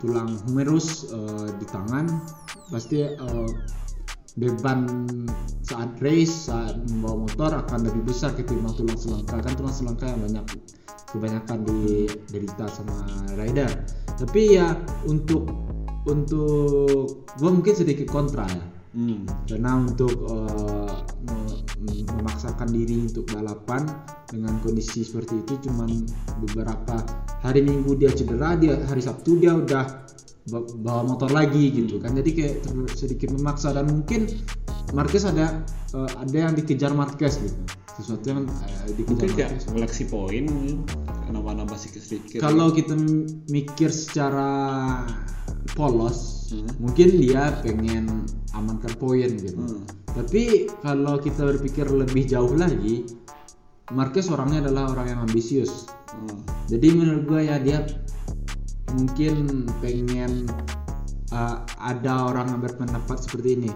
tulang humerus eh, di tangan pasti eh, beban saat race saat membawa motor akan lebih besar ketimbang tulang selangka kan tulang selangka yang banyak kebanyakan di derita sama rider. Tapi ya untuk untuk gue mungkin sedikit kontra ya. Hmm. karena untuk me- memaksakan diri untuk balapan dengan kondisi seperti itu cuman beberapa hari Minggu dia cedera dia hari Sabtu dia udah bawa motor lagi gitu kan jadi kayak sedikit memaksa dan mungkin Marquez ada eh, ada yang dikejar Marquez gitu sesuatu yang eh, dikejar Mungkin Marquez koleksi poin, nambah-nambah sedikit-sedikit. kalau kita mikir secara polos Hmm. mungkin dia pengen amankan poin gitu Hmm. tapi kalau kita berpikir lebih jauh lagi Marquez orangnya adalah orang yang ambisius Hmm. jadi menurut gue ya dia mungkin pengen uh, ada orang yang berpendapat seperti ini.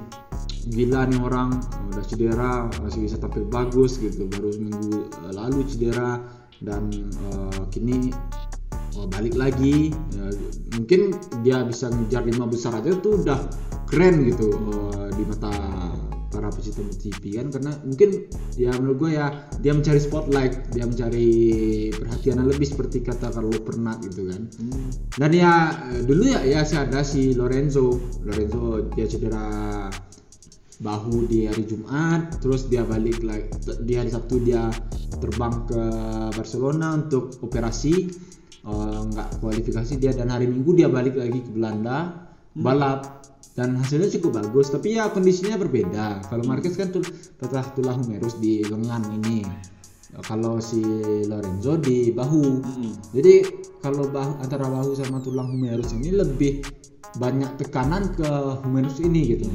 Gila nih orang udah cedera masih bisa tampil bagus gitu. Baru seminggu uh, lalu cedera dan uh, kini uh, balik lagi. Ya, mungkin dia bisa ngejar lima besar aja tuh udah keren gitu uh, di mata para pecinta MotoGP kan? Karena mungkin ya menurut gue ya dia mencari spotlight dia mencari perhatian lebih seperti kata Carlo Pernat gitu kan. Hmm. dan ya eh, dulu ya ya sih ada si Lorenzo. Lorenzo dia cedera bahu di hari Jumat terus dia balik lagi di hari Sabtu dia terbang ke Barcelona untuk operasi. Eh, nggak kualifikasi dia dan hari Minggu dia balik lagi ke Belanda balap dan hasilnya cukup bagus tapi ya kondisinya berbeda kalau Marquez kan patah tulang humerus di lengan ini kalau si Lorenzo di bahu Hmm. jadi kalau bahu antara bahu sama tulang humerus ini lebih banyak tekanan ke humerus ini gitu.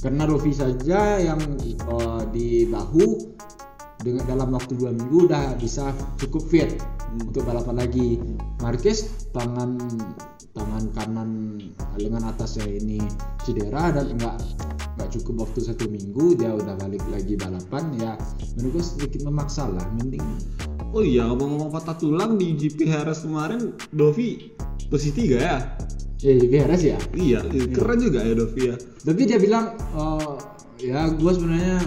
Karena Rovi saja yang eh, di bahu dengan dalam waktu dua minggu udah bisa cukup fit untuk balapan lagi. Marquez tangan tangan kanan lengan atasnya ini cedera dan enggak nggak cukup waktu satu minggu dia udah balik lagi balapan ya menurut gue sedikit memaksa lah mending Oh iya, ngomong-ngomong patah tulang di GP Harris kemarin, Dovi posisi 3 ya? ya jadi beres ya Iya, keren juga ya Dovi ya. tapi dia bilang eh, ya gue sebenarnya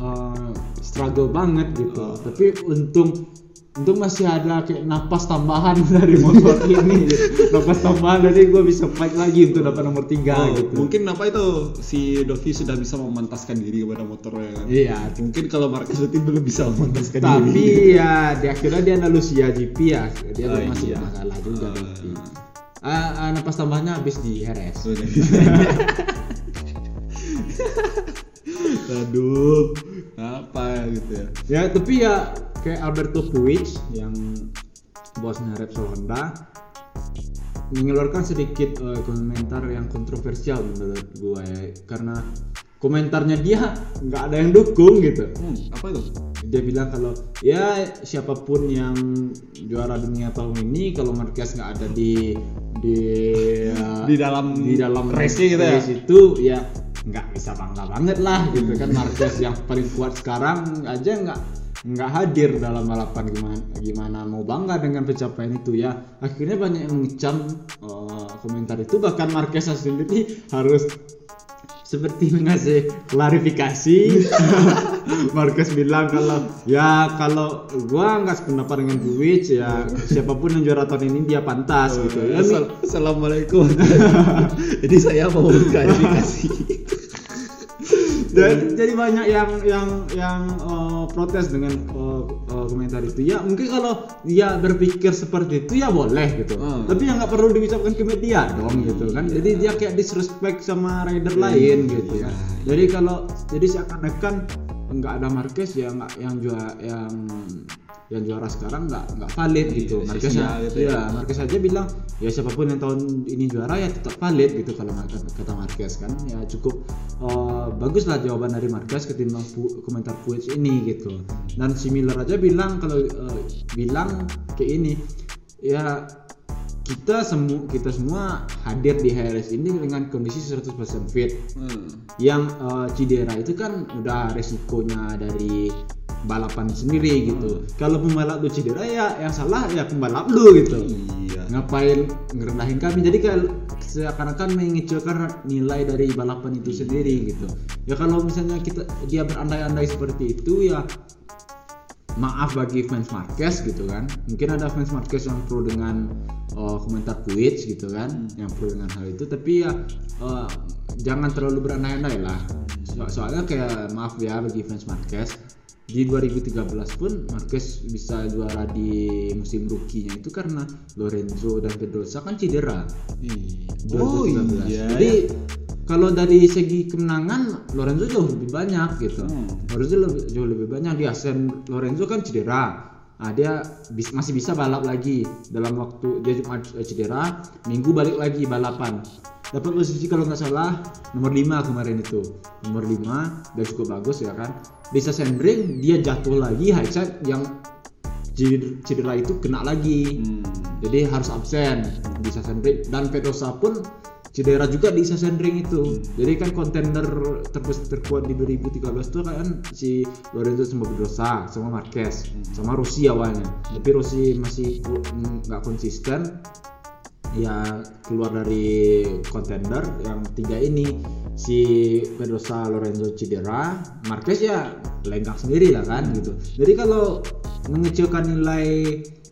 eh, struggle banget gitu Oh. tapi untung untung masih ada kayak napas tambahan *laughs* dari motor ini napas tambahan jadi gue bisa fight lagi untuk dapat nomor tiga Oh, gitu Mungkin apa itu si Dovi sudah bisa memantaskan diri kepada motornya kan? iya Mungkin kalau Marquez berarti belum bisa memantaskan tapi diri. ya di akhirnya dia Andalusia GP ya dia Oh, masih iya. masalah juga Oh. Dovi. Ah, ah, napas tambahannya habis di RS Sudah bisa. Aduh, apa gitu ya? Ya tapi ya kayak Alberto Puig yang bosnya Repsol Honda mengeluarkan sedikit eh, komentar yang kontroversial menurut gue ya karena komentarnya dia nggak ada yang dukung gitu Hmm, apa itu? dia bilang kalau ya siapa pun yang juara dunia tahun ini kalau Marquez nggak ada di di eh, Di dalam di dalam race gitu ya? itu ya nggak bisa bangga banget lah gitu kan Marquez yang paling kuat sekarang aja nggak nggak hadir dalam balapan gimana gimana mau bangga dengan pencapaian itu ya akhirnya banyak yang mengecam eh, komentar itu bahkan Marquez sendiri harus seperti mengasih klarifikasi *laughs* Marquez bilang kalau ya kalau gua nggak sependapat dengan Puig ya siapa pun yang juara tahun ini dia pantas gitu ya Assal- Assalamualaikum. *laughs* Jadi saya mau klarifikasi. Dan jadi banyak yang yang yang eh, protes dengan eh, eh, komentar itu. Ya mungkin kalau dia berpikir seperti itu ya boleh gitu. Hmm. tapi yang nggak perlu diucapkan ke media dong gitu kan. Jadi dia kayak disrespect sama rider lain gitu kan jadi kalau jadi seakan-akan nggak ada Marquez ya nggak yang juara yang yang juara sekarang nggak nggak valid gitu Iya, Marquez sia-sia ya, gitu ya ya. Marquez aja bilang ya siapa pun yang tahun ini juara ya tetap valid gitu kalau kata, kata Marquez kan ya cukup eh, bagus lah jawaban dari Marquez ketimbang pu- komentar Puig ini gitu dan si Miller aja bilang kalau eh, bilang kayak ini ya kita semua kita semua hadir di HRS ini dengan kondisi 100% fit Hmm. yang eh, cedera itu kan udah resikonya dari balapan sendiri gitu. Kalau pembalap lu cedera ya yang salah ya pembalap lu gitu. Iya. Ngapain ngerendahin kami? Jadi kayak seakan-akan mengecilkan nilai dari balapan itu sendiri gitu. Ya kalau misalnya kita dia berandai-andai seperti itu ya maaf bagi fans Marquez gitu kan mungkin ada fans Marquez yang pro dengan uh, komentar Puig gitu kan yang pro dengan hal itu tapi ya uh, jangan terlalu berandai-andai lah So- soalnya kayak maaf ya bagi fans Marquez di 2013 pun Marquez bisa juara di musim rookie-nya itu karena Lorenzo dan Pedrosa kan cedera. Oh 2013. iya. Jadi kalau dari segi kemenangan Lorenzo jauh lebih banyak gitu. Hmm. Lorenzo lebih, jauh lebih banyak di Asen Lorenzo kan cedera. Nah, dia bis- masih bisa balap lagi dalam waktu dia cuma cedera, minggu balik lagi balapan. Dapat posisi kalau nggak salah nomor 5 kemarin itu. Nomor 5 dan cukup bagus ya kan. Di Sassenring dia jatuh lagi highside yang ceder- cedera itu kena lagi Hmm. jadi harus absen di Sassenring dan Pedrosa pun cedera juga di Sassenring itu. Jadi kan kontender terbes terkuat di 2013 itu kan si Lorenzo sama Pedrosa sama Marquez sama Rossi awalnya. Tapi Rossi masih mm, nggak konsisten. Ya keluar dari kontender yang tiga ini. Si Pedrosa Lorenzo cedera Marquez ya lengkap sendiri lah kan gitu. Jadi kalau mengecilkan nilai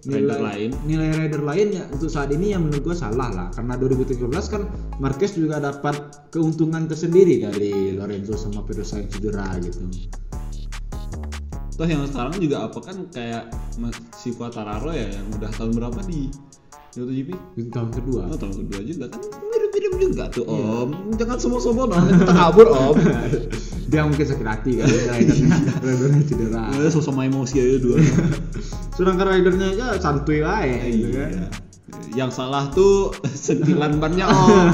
Rider lain. nilai rider lain ya untuk saat ini yang menurut gue salah lah karena 2013 kan Marquez juga dapat keuntungan tersendiri dari Lorenzo sama Pedrosa yang cedera gitu Toh yang sekarang juga apa kan kayak si Quartararo ya yang udah tahun berapa di MotoGP? tahun kedua Oh, tahun kedua juga kan mirip-mirip juga tuh Om. Jangan sombong-sombong dong, kita kabur Om. *laughs* dia mungkin sakit hati kan ridernya ridernya cedera *laughs* Ya, sama emosi aja dua. *laughs* sedangkan ridernya ya santuy aja gitu kan Iya. Yang salah tuh *laughs* sentilan bannya Om.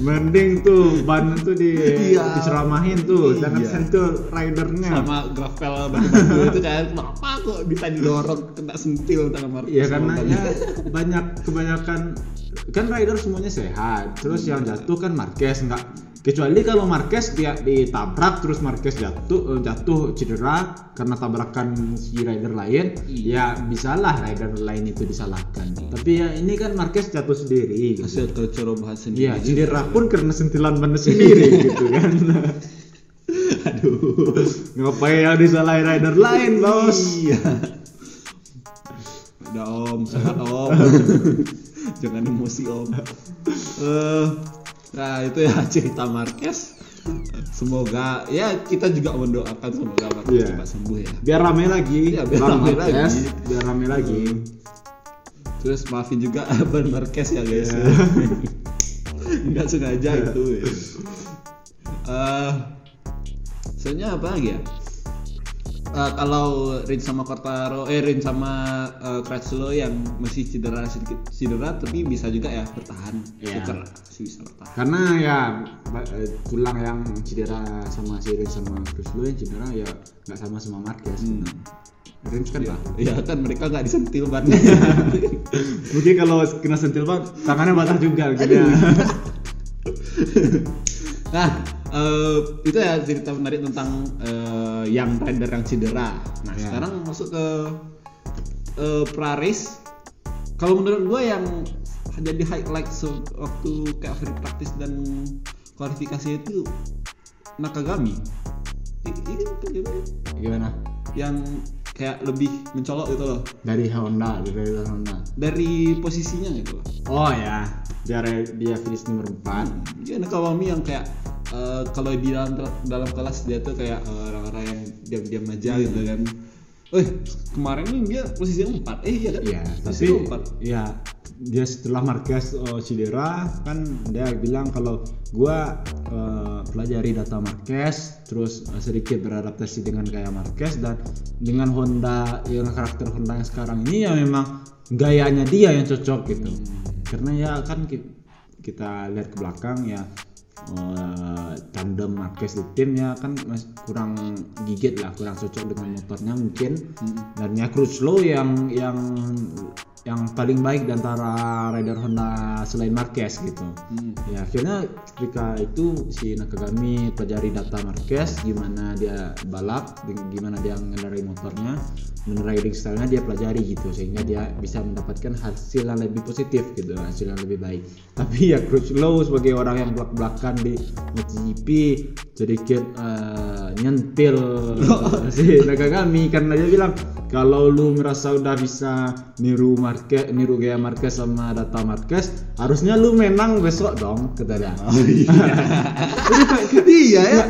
mending tuh ban tuh di Iya. diseramahin tuh jangan Iya. sentuh ridernya sama gravel batu-batu itu kan kenapa kok bisa didorong kena sentil Marcus Iya karena ya banyak kebanyakan kan rider semuanya sehat. Terus yang jatuh kan Marquez nggak kecuali kalau Marquez dia ditabrak terus Marquez jatuh eh, jatuh cedera karena tabrakan si rider lain ya bisalah rider lain itu disalahkan. Tapi ya ini kan Marquez jatuh sendiri. Gitu. hasil sendiri Iya cedera pun karena sentilan ban sendiri *laughs* gitu kan. aduh Ngapain yang disalahin rider lain bos? iya udah om sehat om *laughs* jangan emosi om Eh, nah itu ya *laughs* cerita Marquez semoga ya kita juga mendoakan semoga Marquez Iya. cepat sembuh ya Biar rame lagi. Iya, biar Marquez, lagi. Biar rame lagi. terus maafin juga *laughs* Ban Marquez ya guys Iya. *laughs* nggak sengaja itu ya. Eh, sebenarnya apa lagi ya Eh, kalau Rin sama Quartaro eh Rin sama uh, Crutchlow yang masih cedera sedikit cedera tapi bisa juga ya bertahan. Iya. Secara masih bisa bertahan. Karena ya ba- eh, tulang yang cedera sama si Rins sama Lo yang cedera ya nggak sama sama Marquez. Hmm. Rins kan ya, lah ya kan mereka nggak disentil bannya *laughs* mungkin kalau kena sentil bang tangannya patah juga *laughs* gitu ya Nah, eh, itu ya cerita menarik tentang eh, yang rider yang cedera. Nah, Ya. sekarang masuk ke eh, pra race. Kalau menurut gue yang jadi highlight waktu kayak free practice dan kualifikasi itu Nakagami. Ini gimana? gimana yang kayak lebih mencolok gitu loh dari Honda dari Honda dari posisinya gitu loh. oh ya dia dia finish nomor 4 Dia Nakawami yang kayak eh, kalau di dalam dalam kelas dia tuh kayak eh, orang-orang yang diam-diam aja Hmm. gitu kan. Eh kemarin nih dia posisinya empat. Eh iya kan? Iya, tapi empat. ya dia setelah Marquez uh, cedera kan dia bilang kalau gua uh, pelajari data Marquez terus uh, sedikit beradaptasi dengan gaya Marquez dan dengan Honda dengan karakter Honda yang sekarang ini ya memang gayanya dia yang cocok gitu. Karena ya kan ki- kita lihat ke belakang ya uh, tandem Marquez di tim ya kan mas, kurang gigit lah kurang cocok dengan motornya mungkin. Dan ya Crutchlow yang yang yang paling baik di antara rider Honda selain Marquez gitu. Hmm. ya akhirnya ketika itu si Nakagami pelajari data Marquez gimana dia balap gimana dia mengendarai motornya dan riding stylenya dia pelajari gitu sehingga dia bisa mendapatkan hasil yang lebih positif gitu hasil yang lebih baik. Tapi ya Crutchlow sebagai orang yang belak belakan kan di MotoGP sedikit eh, nyentil. *laughs* Si Nakagami karena dia bilang kalau lu merasa udah bisa niru Marquez, niru gaya Marquez sama data Marquez, harusnya lu menang besok dong kata dia. iya. *laughs* Ya.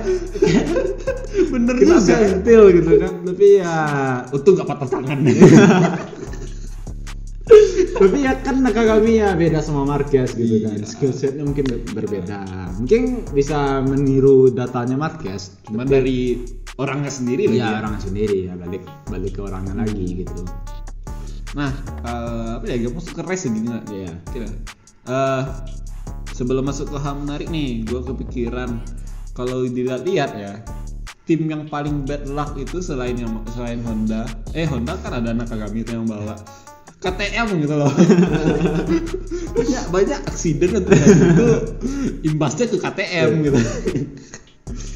Bener juga sentil gitu kan, tapi ya untung gak patah tangan *laughs* tapi ya kan Nakagami ya beda sama Marquez gitu kan. Skill setnya mungkin ber- berbeda. Mungkin bisa meniru datanya Marquez cuman dari orangnya sendiri lagi ya ya. orang sendiri ya balik balik ke orangnya lagi gitu. Nah eh, apa ya gak masuk ke race gini nggak Iya. kira. Eh sebelum masuk ke hal menarik nih gue kepikiran kalau dilihat-lihat ya tim yang paling bad luck itu selain yang selain Honda eh Honda kan ada Nakagami itu yang bawa KTM gitu loh *laughs* banyak banyak aksiden itu imbasnya ke KTM gitu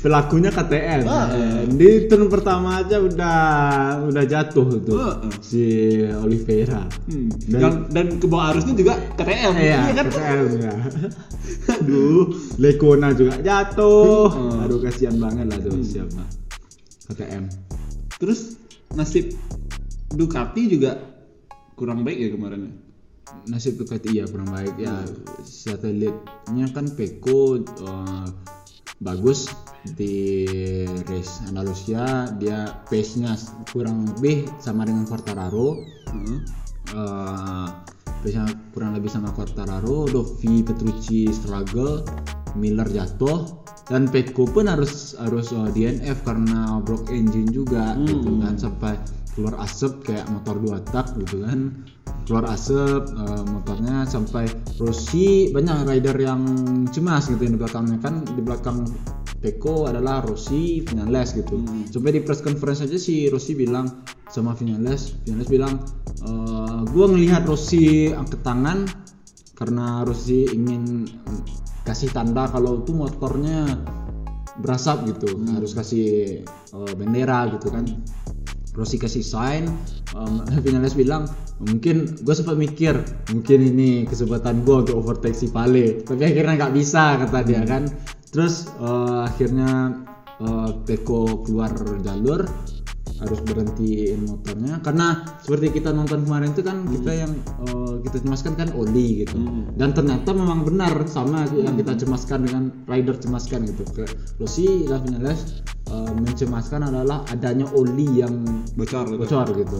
pelakunya KTM Ah. Eh, di turn pertama aja udah udah jatuh tuh Heeh. si Oliveira Hmm. Dan- Dan, dan ke bawah arusnya juga KTM Iya, kan KTM ya. *laughs* Aduh, Lekona juga jatuh. Hmm. Aduh, kasihan banget lah tuh siapa. KTM. terus nasib Ducati juga kurang baik ya kemarin ya Nasib Ducati ya kurang baik ya. Satelitnya kan Peko eh, bagus di race Andalusia dia pace-nya kurang lebih sama dengan Quartararo. Heeh. eh pace-nya kurang lebih sama Quartararo, Dovi Petrucci struggle, Miller jatuh dan Pecco pun harus harus eh, DNF karena broke engine juga gitu kan sampai keluar asap kayak motor dua tak gitu kan. Keluar asap eh, motornya sampai Rossi banyak rider yang cemas gitu di belakangnya kan. Di belakang Pecco adalah Rossi Vinales gitu. Sampai di press conference aja si Rossi bilang sama Vinales Vinales bilang eh gue ngelihat Rossi angkat tangan karena Rossi ingin kasih tanda kalau itu motornya berasap gitu. Harus kasih eh, bendera gitu kan. Rossi kasih sign *laughs* um, Vinales bilang mungkin gue sempat mikir mungkin ini kesempatan gue untuk overtake si Pale. Tapi akhirnya nggak bisa kata dia kan. Terus eh, akhirnya eh, Peko keluar jalur harus berhentiin motornya. Karena seperti kita nonton kemarin itu kan kita yang eh, kita cemaskan kan oli gitu. Dan ternyata memang benar sama yang kita cemaskan dengan rider cemaskan gitu. Rossi Vinales eh, mencemaskan adalah adanya oli yang bocor gitu. bocor gitu.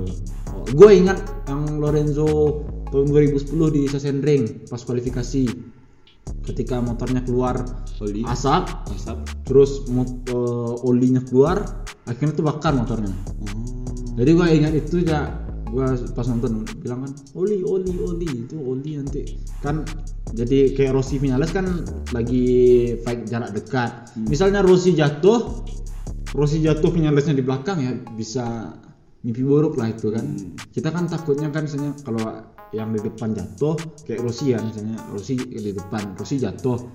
Oh, gue ingat yang Lorenzo tahun 2010 di Sachsenring pas kualifikasi ketika motornya keluar Oli. asap. Asap. Terus mot- eh, olinya keluar akhirnya tuh bakar motornya. Jadi gue ingat itu ya gue pas nonton bilang kan oli oli oli. Itu oli nanti. Kan jadi kayak Rossi Vinales kan lagi fight jarak dekat. Misalnya Rossi jatuh Rossi jatuh Vinalesnya di belakang ya bisa mimpi buruk lah itu kan. Kita kan takutnya kan misalnya kalau yang di depan jatuh kayak Rossi ya misalnya. Rossi di depan Rossi jatuh.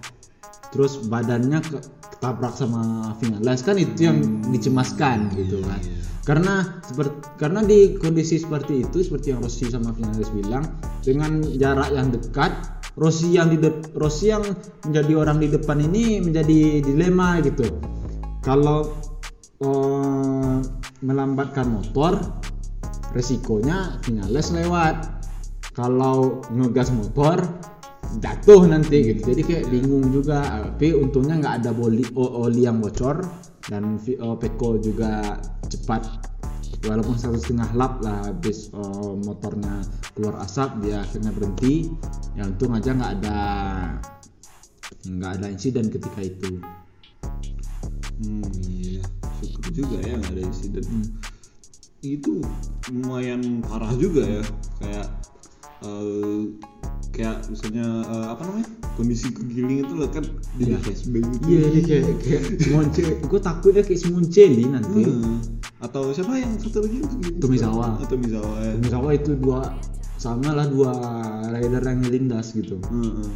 Terus badannya ke, ketabrak sama Vinales. Kan itu yang dicemaskan gitu kan. karena seperti karena di kondisi seperti itu seperti yang Rossi sama Vinales bilang dengan jarak yang dekat Rossi yang di dep- Rossi yang menjadi orang di depan ini menjadi dilema gitu. Kalau eh, melambatkan motor resikonya Vinales lewat kalau ngegas motor jatuh nanti gitu. Jadi kayak bingung juga. Tapi untungnya nggak ada boli, oli yang bocor. Dan Vi- eh, Peko juga cepat. Walaupun satu setengah lap lah habis eh, motornya keluar asap dia akhirnya berhenti. Ya untung aja nggak ada nggak ada insiden ketika itu. Hmm iya. Syukur juga ya nggak ada insiden. Itu lumayan parah juga ya. Kayak eh, kayak misalnya eh, apa namanya kondisi kegiling itu loh kan jadi Iya. flashback gitu iya dia kayak kayak Simonce gue takutnya kayak Simoncelli nanti Hmm. atau siapa yang satu lagi Tomizawa. atau Mizawa ya Misalnya itu dua sama lah dua rider yang lindas gitu Heeh.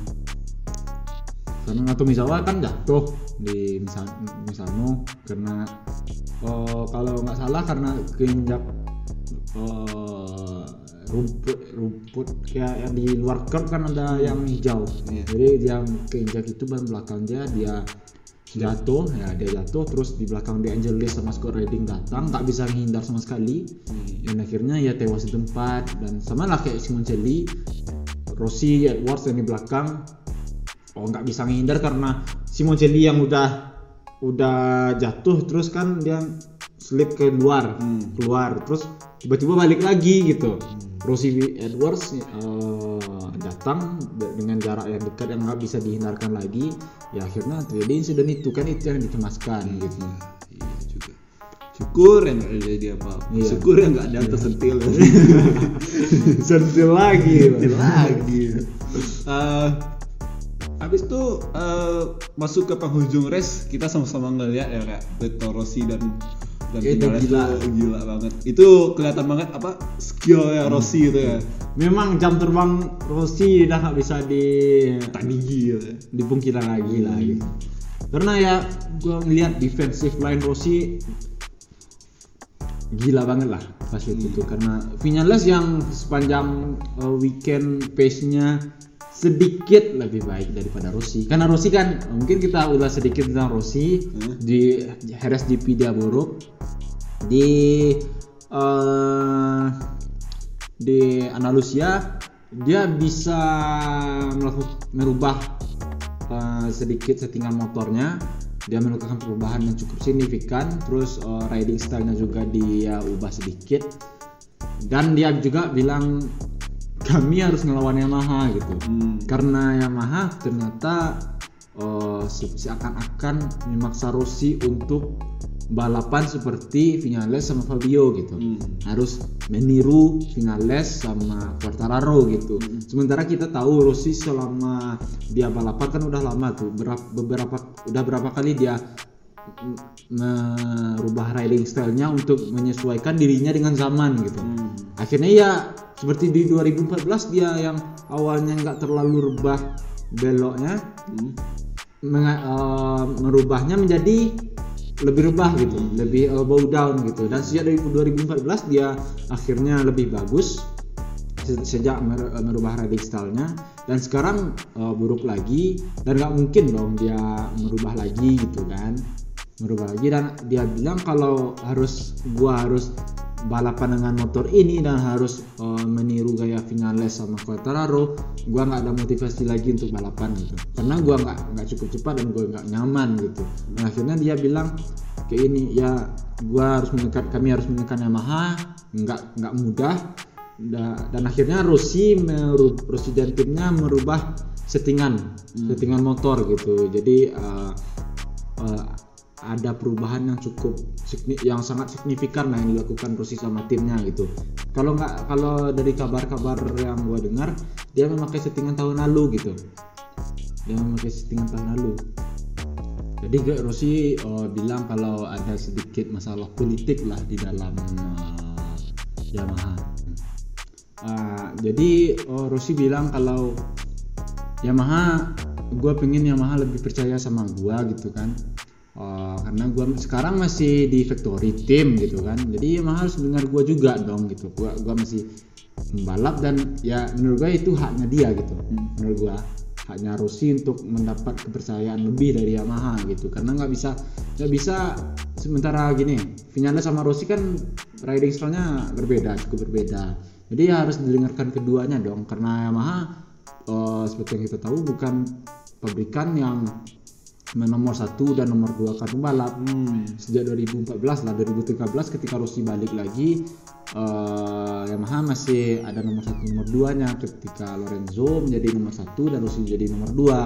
Karena Nato Mizawa kan jatuh di Misa- Misano karena eh, kalau nggak salah karena keinjak eh, rumput rumput kayak yang di luar curb kan ada yang hijau. Iya. jadi dia keinjak itu ban belakang dia dia jatuh ya dia jatuh terus di belakang dia Angelis sama Scott Redding datang nggak bisa menghindar sama sekali. Dan akhirnya ya tewas di tempat dan sama lah kayak Simoncelli Rossi Edwards yang di belakang oh nggak bisa menghindar karena Simoncelli yang udah udah jatuh terus kan dia slip ke luar Hmm. keluar terus tiba-tiba balik lagi gitu Rossi Edwards eh, datang de- dengan jarak yang dekat yang nggak bisa dihindarkan lagi ya akhirnya terjadi insiden itu kan itu yang dicemaskan gitu Iya juga. Syukur yang nggak jadi apa-apa. Iya. Syukur yang nggak ada yang tersentil. *laughs* sentil lagi Sentil lagi. *laughs* Eh, habis itu eh, masuk ke penghujung race kita sama-sama ngeliat ya kayak Beto Rossi dan dan Itu gila. tuh gila banget. Itu kelihatan banget apa skill ya Rossi itu ya. memang jam terbang Rossi udah nggak bisa di Tadi gila. dipungkiri lagi lah gitu. Karena ya gua ngelihat defensive line Rossi gila banget lah pas itu tuh karena Vinales yang sepanjang uh, weekend pace-nya sedikit lebih baik daripada Rossi. Karena Rossi kan mungkin kita udah sedikit tentang Rossi. Hmm. di Harris GP dia buruk. Di eh, di Andalusia dia bisa melakukan merubah eh, sedikit settingan motornya. Dia melakukan perubahan yang cukup signifikan. Terus eh, riding stylenya juga dia ubah sedikit. Dan dia juga bilang kami harus ngelawan Yamaha gitu Hmm. karena Yamaha ternyata se- seakan-akan memaksa Rossi untuk balapan seperti Vinales sama Fabio gitu Hmm. harus meniru Vinales sama Quartararo gitu sementara kita tahu Rossi selama dia balapan kan udah lama tuh berapa beberapa udah berapa kali dia merubah riding stylenya untuk menyesuaikan dirinya dengan zaman gitu. Hmm. akhirnya ya seperti di 2014 dia yang awalnya nggak terlalu rebah beloknya Hmm. eh, merubahnya menjadi lebih rebah gitu lebih elbow down gitu. Dan sejak dari 2014 dia akhirnya lebih bagus se- sejak mer- merubah riding stylenya. Dan sekarang eh, buruk lagi dan nggak mungkin dong dia merubah lagi gitu kan merubah. Lagi dan dia bilang kalau harus gua harus balapan dengan motor ini dan harus eh, meniru gaya Vinales sama Quartararo gua nggak ada motivasi lagi untuk balapan gitu. Karena gua nggak nggak cukup cepat dan gua nggak nyaman gitu. Dan akhirnya dia bilang kayak ini ya gua harus menekan kami harus menekan Yamaha nggak nggak mudah. Da- dan akhirnya Rossi meru- Rossi dan timnya merubah settingan settingan motor gitu. Jadi eh, ada perubahan yang cukup yang sangat signifikan lah yang dilakukan Rossi sama timnya gitu. Kalau nggak kalau dari kabar-kabar yang gua dengar dia memakai settingan tahun lalu gitu. Dia memakai settingan tahun lalu. Jadi Rossi eh, bilang kalau ada sedikit masalah politik lah di dalam eh, Yamaha. Ah, jadi oh, Rossi bilang kalau Yamaha gue pengen Yamaha lebih percaya sama gue gitu kan Oh, karena gue sekarang masih di factory team gitu kan. Jadi Yamaha harus dengar gue juga dong gitu. Gue gua masih membalap dan ya menurut gue itu haknya dia gitu. Menurut gue haknya Rossi untuk mendapat kepercayaan lebih dari Yamaha gitu. Karena nggak bisa nggak bisa sementara gini Vinales sama Rossi kan riding stylenya berbeda cukup berbeda. Jadi ya harus didengarkan keduanya dong. Karena Yamaha eh, seperti yang kita tahu bukan pabrikan yang nomor satu dan nomor dua kan pembalap Hmm. sejak 2014 lah 2013 ketika Rossi balik lagi eh, Yamaha masih ada nomor satu nomor duanya. Ketika Lorenzo menjadi nomor satu dan Rossi menjadi nomor dua.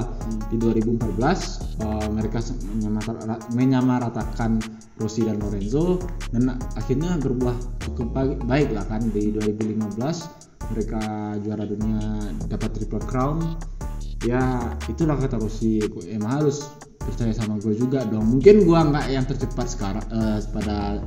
Di 2014 eh, mereka menyamaratakan Rossi dan Lorenzo dan akhirnya berubah cukup baik, baik lah kan. Di 2015 mereka juara dunia dapat triple crown. Ya itulah kata Rossi emang harus percaya sama gue juga dong. Mungkin gue nggak yang tercepat sekarang eh, pada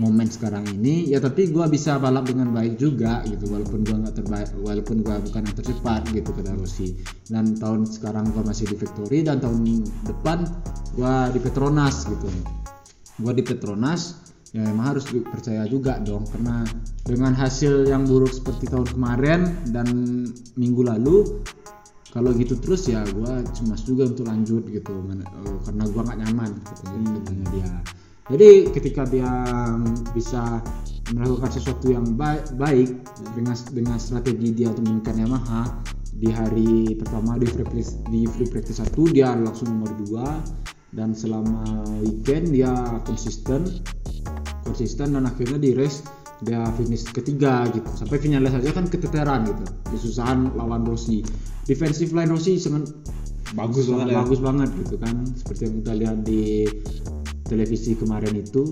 momen sekarang ini. Ya tapi gue bisa balap dengan baik juga gitu walaupun gue nggak terbaik walaupun gue bukan yang tercepat gitu kata Rossi dan tahun sekarang gue masih di Victory dan tahun depan gue di Petronas gitu. Gue di Petronas ya emang harus percaya juga dong. Karena dengan hasil yang buruk seperti tahun kemarin dan minggu lalu kalau gitu terus ya gue cemas juga untuk lanjut gitu eh, karena gue nggak nyaman katanya, katanya dia. Jadi ketika dia bisa melakukan sesuatu yang ba- baik dengan dengan strategi dia untuk meningkatkan Yamaha di hari pertama di free practice di free practice satu dia langsung nomor dua dan selama weekend dia konsisten konsisten dan akhirnya di race dia finish ketiga gitu. Sampai finalis saja kan keteteran gitu. Kesusahan lawan Rossi. Defensive line Rossi sangat Bagus sangat banget ya. bagus banget gitu kan. Seperti yang kita lihat di televisi kemarin itu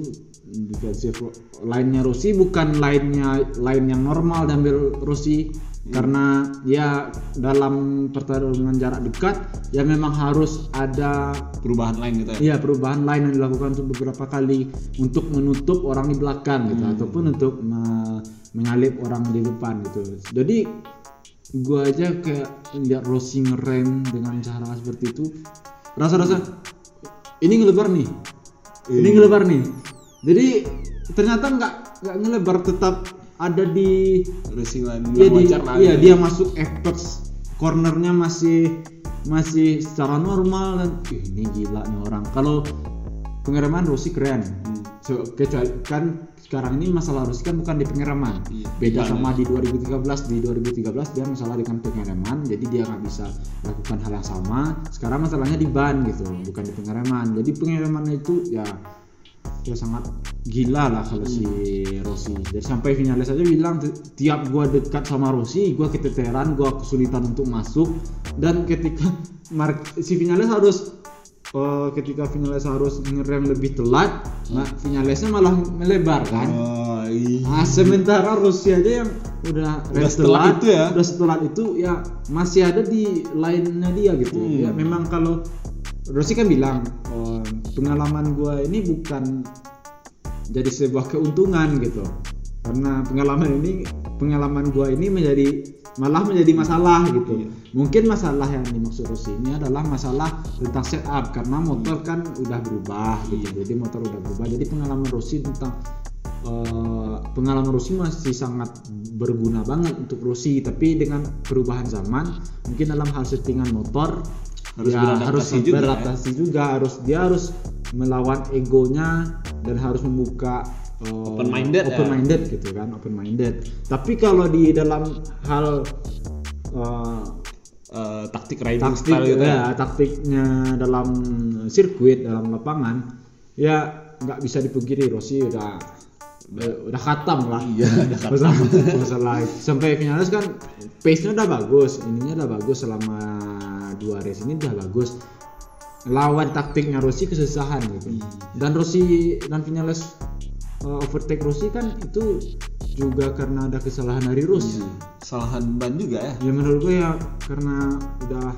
defensive line-nya Rossi bukan line-nya line yang normal dan Rossi karena ya dalam pertarungan jarak dekat ya memang harus ada perubahan lain gitu ya Iya perubahan lain yang dilakukan untuk beberapa kali untuk menutup orang di belakang gitu Hmm. ataupun untuk me- menyalip orang di depan gitu. Jadi gua aja kayak lihat Rossi ngerem dengan cara seperti itu rasa-rasa ini ngelebar nih. Ini Iya. ngelebar nih. Jadi ternyata nggak nggak ngelebar tetap ada di racing line Iya di, wajar lah iya dia masuk apex cornernya masih masih secara normal dan "Ih, ini gila nih orang. Kalau pengereman Rossi keren. Hmm. So, kecuali kan sekarang ini masalah Rossi kan bukan di pengereman. Iya, Beda bukan. sama di 2013 di 2013 dia masalah dengan pengereman jadi dia nggak bisa lakukan hal yang sama. Sekarang masalahnya di ban gitu, bukan di pengereman. Jadi pengereman itu ya ya sangat gila lah kalau si Rossi jadi sampai finalis aja bilang "Ti- tiap gua dekat sama Rossi gua keteteran gua kesulitan untuk masuk dan ketika Mark, si finalis harus eh, ketika finalis harus ngerem lebih telat nah finalisnya malah melebar kan oh, iya. Nah, sementara Rossi aja yang udah rem setelat itu ya? udah setelah itu ya masih ada di lainnya dia gitu. Hmm. Ya memang kalau Rossi kan bilang oh, pengalaman gua ini bukan jadi sebuah keuntungan gitu. Karena pengalaman ini pengalaman gua ini menjadi malah menjadi masalah gitu. Iya. Mungkin masalah yang dimaksud Rossi ini adalah masalah tentang setup karena motor kan udah berubah gitu. Iya. Jadi motor udah berubah. Jadi pengalaman Rossi tentang eh, pengalaman Rossi masih sangat berguna banget untuk Rossi tapi dengan perubahan zaman mungkin dalam hal settingan motor Harus ya beradaptasi harus juga, ya. beradaptasi juga harus dia harus melawan egonya dan harus membuka eh, Open-minded ya. open minded gitu kan open minded tapi kalau di dalam hal eh, Eh, taktik riding taktik style gitu ya ya taktiknya dalam sirkuit dalam lapangan ya nggak bisa dipungkiri Rossi udah udah, khatam lah Iya, udah *laughs* khatam. masalah, masalah sampai finalis kan pace nya udah bagus ininya udah bagus selama dua race ini udah bagus. Lawan taktiknya Rossi kesusahan gitu. Iya. dan Rossi dan finalis uh, overtake Rossi kan itu juga karena ada kesalahan dari Rossi. Iya. kesalahan ban juga ya? Ya menurut gue ya karena udah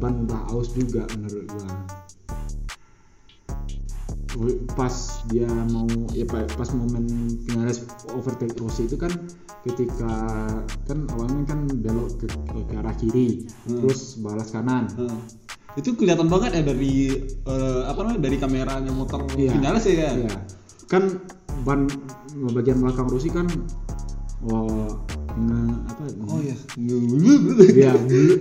ban udah aus juga menurut gue pas dia mau ya pa- pas momen finalis overtake Rossi itu kan ketika kan awalnya kan belok ke, ke arah kiri Hmm. terus balas kanan Heeh. itu kelihatan banget ya dari eh, apa namanya dari kameranya motor Iya. finalis ya Iya. kan ban bagian belakang Rossi kan oh nge, apa oh ya Iya,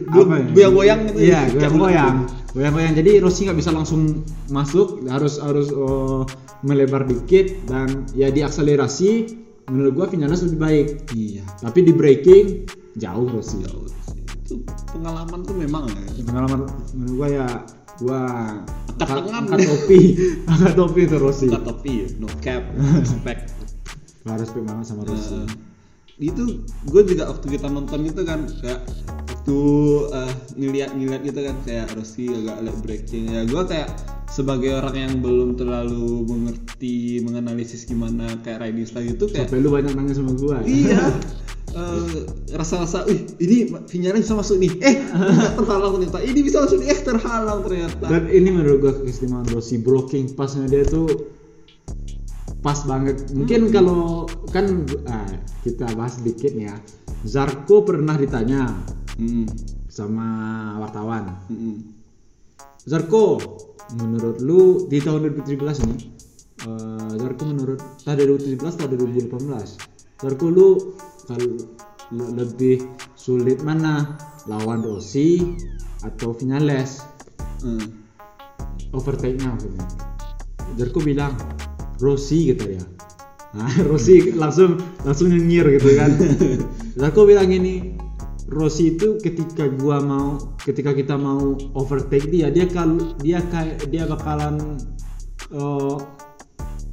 apa ya? goyang-goyang gitu Iya, ya. goyang-goyang. Goyang-goyang. Jadi Rossi nggak bisa langsung masuk, harus harus oh, melebar dikit dan ya diakselerasi. Menurut gua Vinales lebih baik. iya Tapi di braking jauh Rossi. Jauh itu pengalaman tuh memang ya Pengalaman menurut gua ya gua Angkat tangan. angkat topi, *laughs* angkat topi itu Rossi. bukan topi no cap *laughs* respect Gua respect banget sama Rossi. Eh, itu gue juga waktu kita nonton itu kan kayak waktu eh, ngeliat ngeliat gitu kan kayak Rossi agak late breaking. Ya gue kayak sebagai orang yang belum terlalu mengerti menganalisis gimana kayak riding style itu kayak Sampai lu banyak nangis sama gua. ya? iya. *laughs* Eh, rasa-rasa wih ini Vinyales bisa masuk nih. Eh terhalang ternyata. Ini bisa masuk nih. Eh terhalang ternyata. Dan ini menurut gua keistimewaan Rossi blocking pasnya dia tuh pas banget. Mungkin kalau kan ah, kita bahas sedikit ya. Zarko pernah ditanya Hmm, sama wartawan. hmm, Zarko, menurut lu di tahun 2017 nih eh, Zarko menurut tahun 2017 tahun 2018 Zarko lu kalau le- lebih sulit mana lawan Rossi atau Vinales Hmm. overtake-nya maksudnya Zarko bilang Rossi gitu ya. Nah *laughs* Rossi langsung langsung nyengir gitu kan. *laughs* Zarko bilang ini Rossi itu ketika gua mau ketika kita mau overtake dia dia kal dia kayak dia bakalan eh,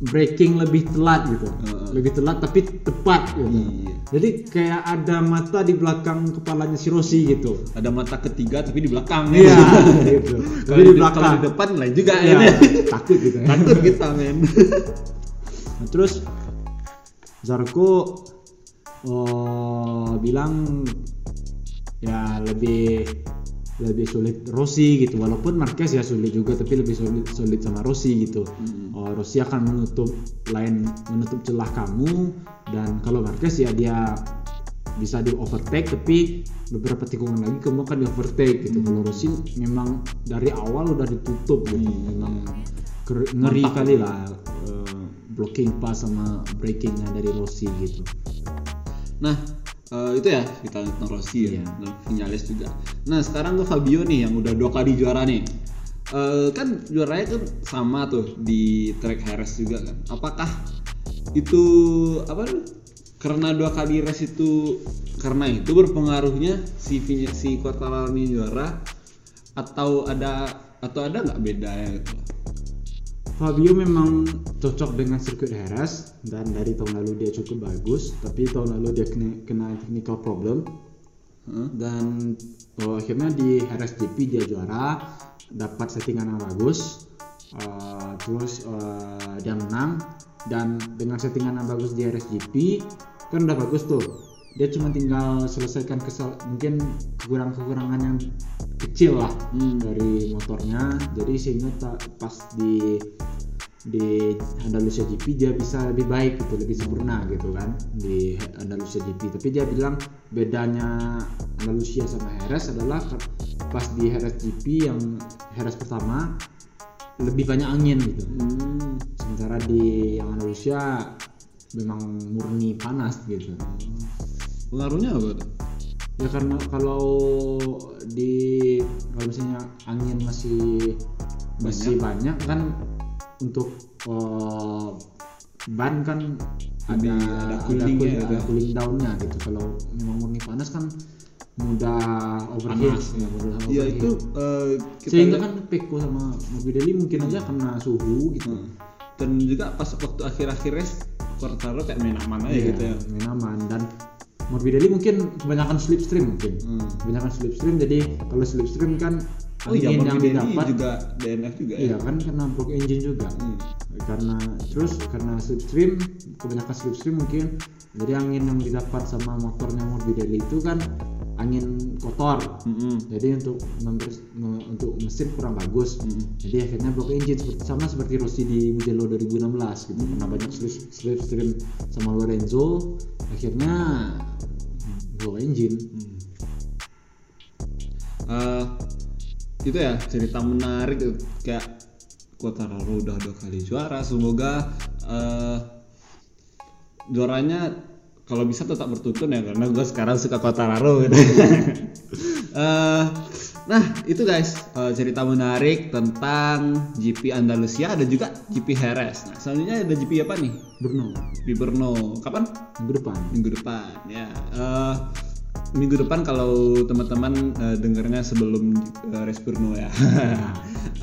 breaking lebih telat gitu Heeh. lebih telat tapi tepat gitu Iya. jadi kayak ada mata di belakang kepalanya si Rossi gitu Ada mata ketiga tapi di belakang. iya *laughs* gitu Kalau tapi di, belakang di depan lain juga ini. *laughs* takut gitu ya. Takut kita men. *laughs* Nah, terus Zarko oh, bilang ya lebih lebih sulit Rossi gitu. Walaupun Marquez ya sulit juga tapi lebih sulit sulit sama Rossi gitu. Oh, Rossi akan menutup lain menutup celah kamu. Dan kalau Marquez ya dia bisa di overtake tapi beberapa tikungan lagi kamu akan di overtake gitu. Kalau Rossi memang dari awal udah ditutup gitu. Memang ker- ngeri Mantap. kali lah eh, blocking pass sama breakingnya dari Rossi gitu. Nah, eh, itu ya kita Rossi ya, Iya. Vinales juga. Nah, sekarang ke Fabio nih yang udah dua kali juara nih. Eh, kan juaranya kan sama tuh di track Harris juga kan. Apakah itu apa tuh? Karena dua kali race itu karena itu berpengaruhnya si si Quartararo ini juara atau ada atau ada nggak beda ya gitu? Fabio memang cocok dengan sirkuit Heras dan dari tahun lalu dia cukup bagus tapi tahun lalu dia kena, kena technical problem. Heeh. dan oh, akhirnya di Heras GP dia juara dapat settingan yang bagus uh, terus uh, dia menang. Dan dengan settingan yang bagus di Heras GP kan udah bagus tuh dia cuma tinggal selesaikan kesal mungkin kekurangan-kekurangan yang kecil lah Hmm. dari motornya jadi sehingga pas di di Andalusia GP dia bisa lebih baik gitu lebih sempurna gitu kan di Andalusia GP tapi dia bilang bedanya Andalusia sama Heres adalah pas di Heres GP yang Heres pertama lebih banyak angin gitu Hmm. sementara di yang Andalusia memang murni panas gitu Pengaruhnya apa tuh? ya karena kalau di kalau misalnya angin masih masih banyak, kan untuk eh, ban kan ada ada ada coolingnya cool- gitu ada ya. cooling downnya gitu. Kalau memang murni panas kan mudah overheat. Panas, ya, mudah Ya itu eh, kita sehingga lihat- kan Peko sama Morbidelli mungkin aja kena suhu gitu. Hmm. dan juga pas waktu akhir-akhir race Quartaro kayak main aman aja Iya, gitu ya. main aman. Dan Morbidelli mungkin kebanyakan slipstream mungkin. Hmm. kebanyakan slipstream. Jadi kalau slipstream kan oh iya yang didapat juga DNF juga iya ya? kan karena block engine juga. Hmm. karena terus karena slipstream kebanyakan slipstream mungkin. Jadi angin yang didapat sama motornya Morbidelli itu kan angin kotor. Mm-mm. jadi untuk members- me- untuk mesin kurang bagus. Mm. jadi akhirnya block engine seperti sama seperti Rossi di Mugello 2016 gitu. Karena banyak slip- slipstream sama Lorenzo. Akhirnya block engine Hmm. Eh, itu ya cerita menarik kayak Quartararo udah dua kali juara semoga eh, juaranya kalau bisa tetap bertuntun ya karena gue sekarang suka Quartararo gitu. *laughs* Eh, nah itu guys eh, cerita menarik tentang GP Andalusia ada juga GP Jerez. Nah selanjutnya ada GP apa nih? Bruno Di Brno. Kapan? minggu depan minggu depan ya Eh, minggu depan kalau teman-teman eh, dengarnya sebelum uh, Respurno ya *laughs*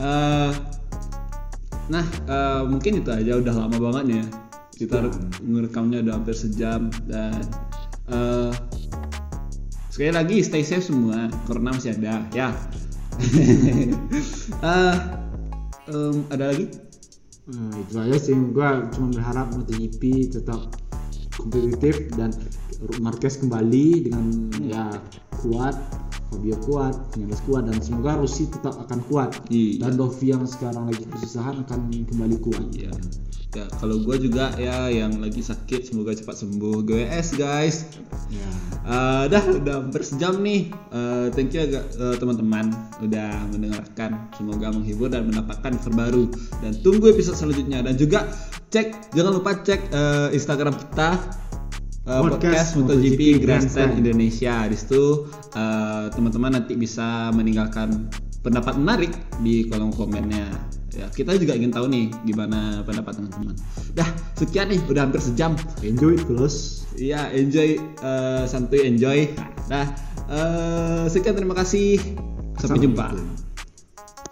Eh, nah eh, mungkin itu aja udah lama banget ya kita ngerekamnya udah hampir sejam dan eh, sekali lagi stay safe semua. Corona masih ada ya. Eh, *laughs* em, ada lagi? Nah, itu aja sih. Gua cuma berharap MotoGP tetap kompetitif dan Marquez kembali dengan ya kuat Fabio kuat, Vinales kuat dan semoga Rossi tetap akan kuat. Iya. Dan Dovi yang sekarang lagi kesusahan akan kembali kuat. Iya. Ya, kalau gua juga ya yang lagi sakit semoga cepat sembuh. GWS guys. Ya. Eh, dah udah hampir sejam nih. Eh, thank you eh, teman-teman udah mendengarkan. Semoga menghibur dan mendapatkan terbaru. Dan tunggu episode selanjutnya dan juga cek jangan lupa cek eh, Instagram kita eh, podcast, Podcast MotoGP Grandstand. Indonesia. Di situ eh, teman-teman nanti bisa meninggalkan pendapat menarik di kolom komennya. Ya, kita juga ingin tahu nih gimana pendapat teman-teman. Dah, sekian nih udah hampir sejam. Enjoy terus. Iya, enjoy eh, santuy enjoy. Dah, eh, sekian terima kasih. Sampai jumpa.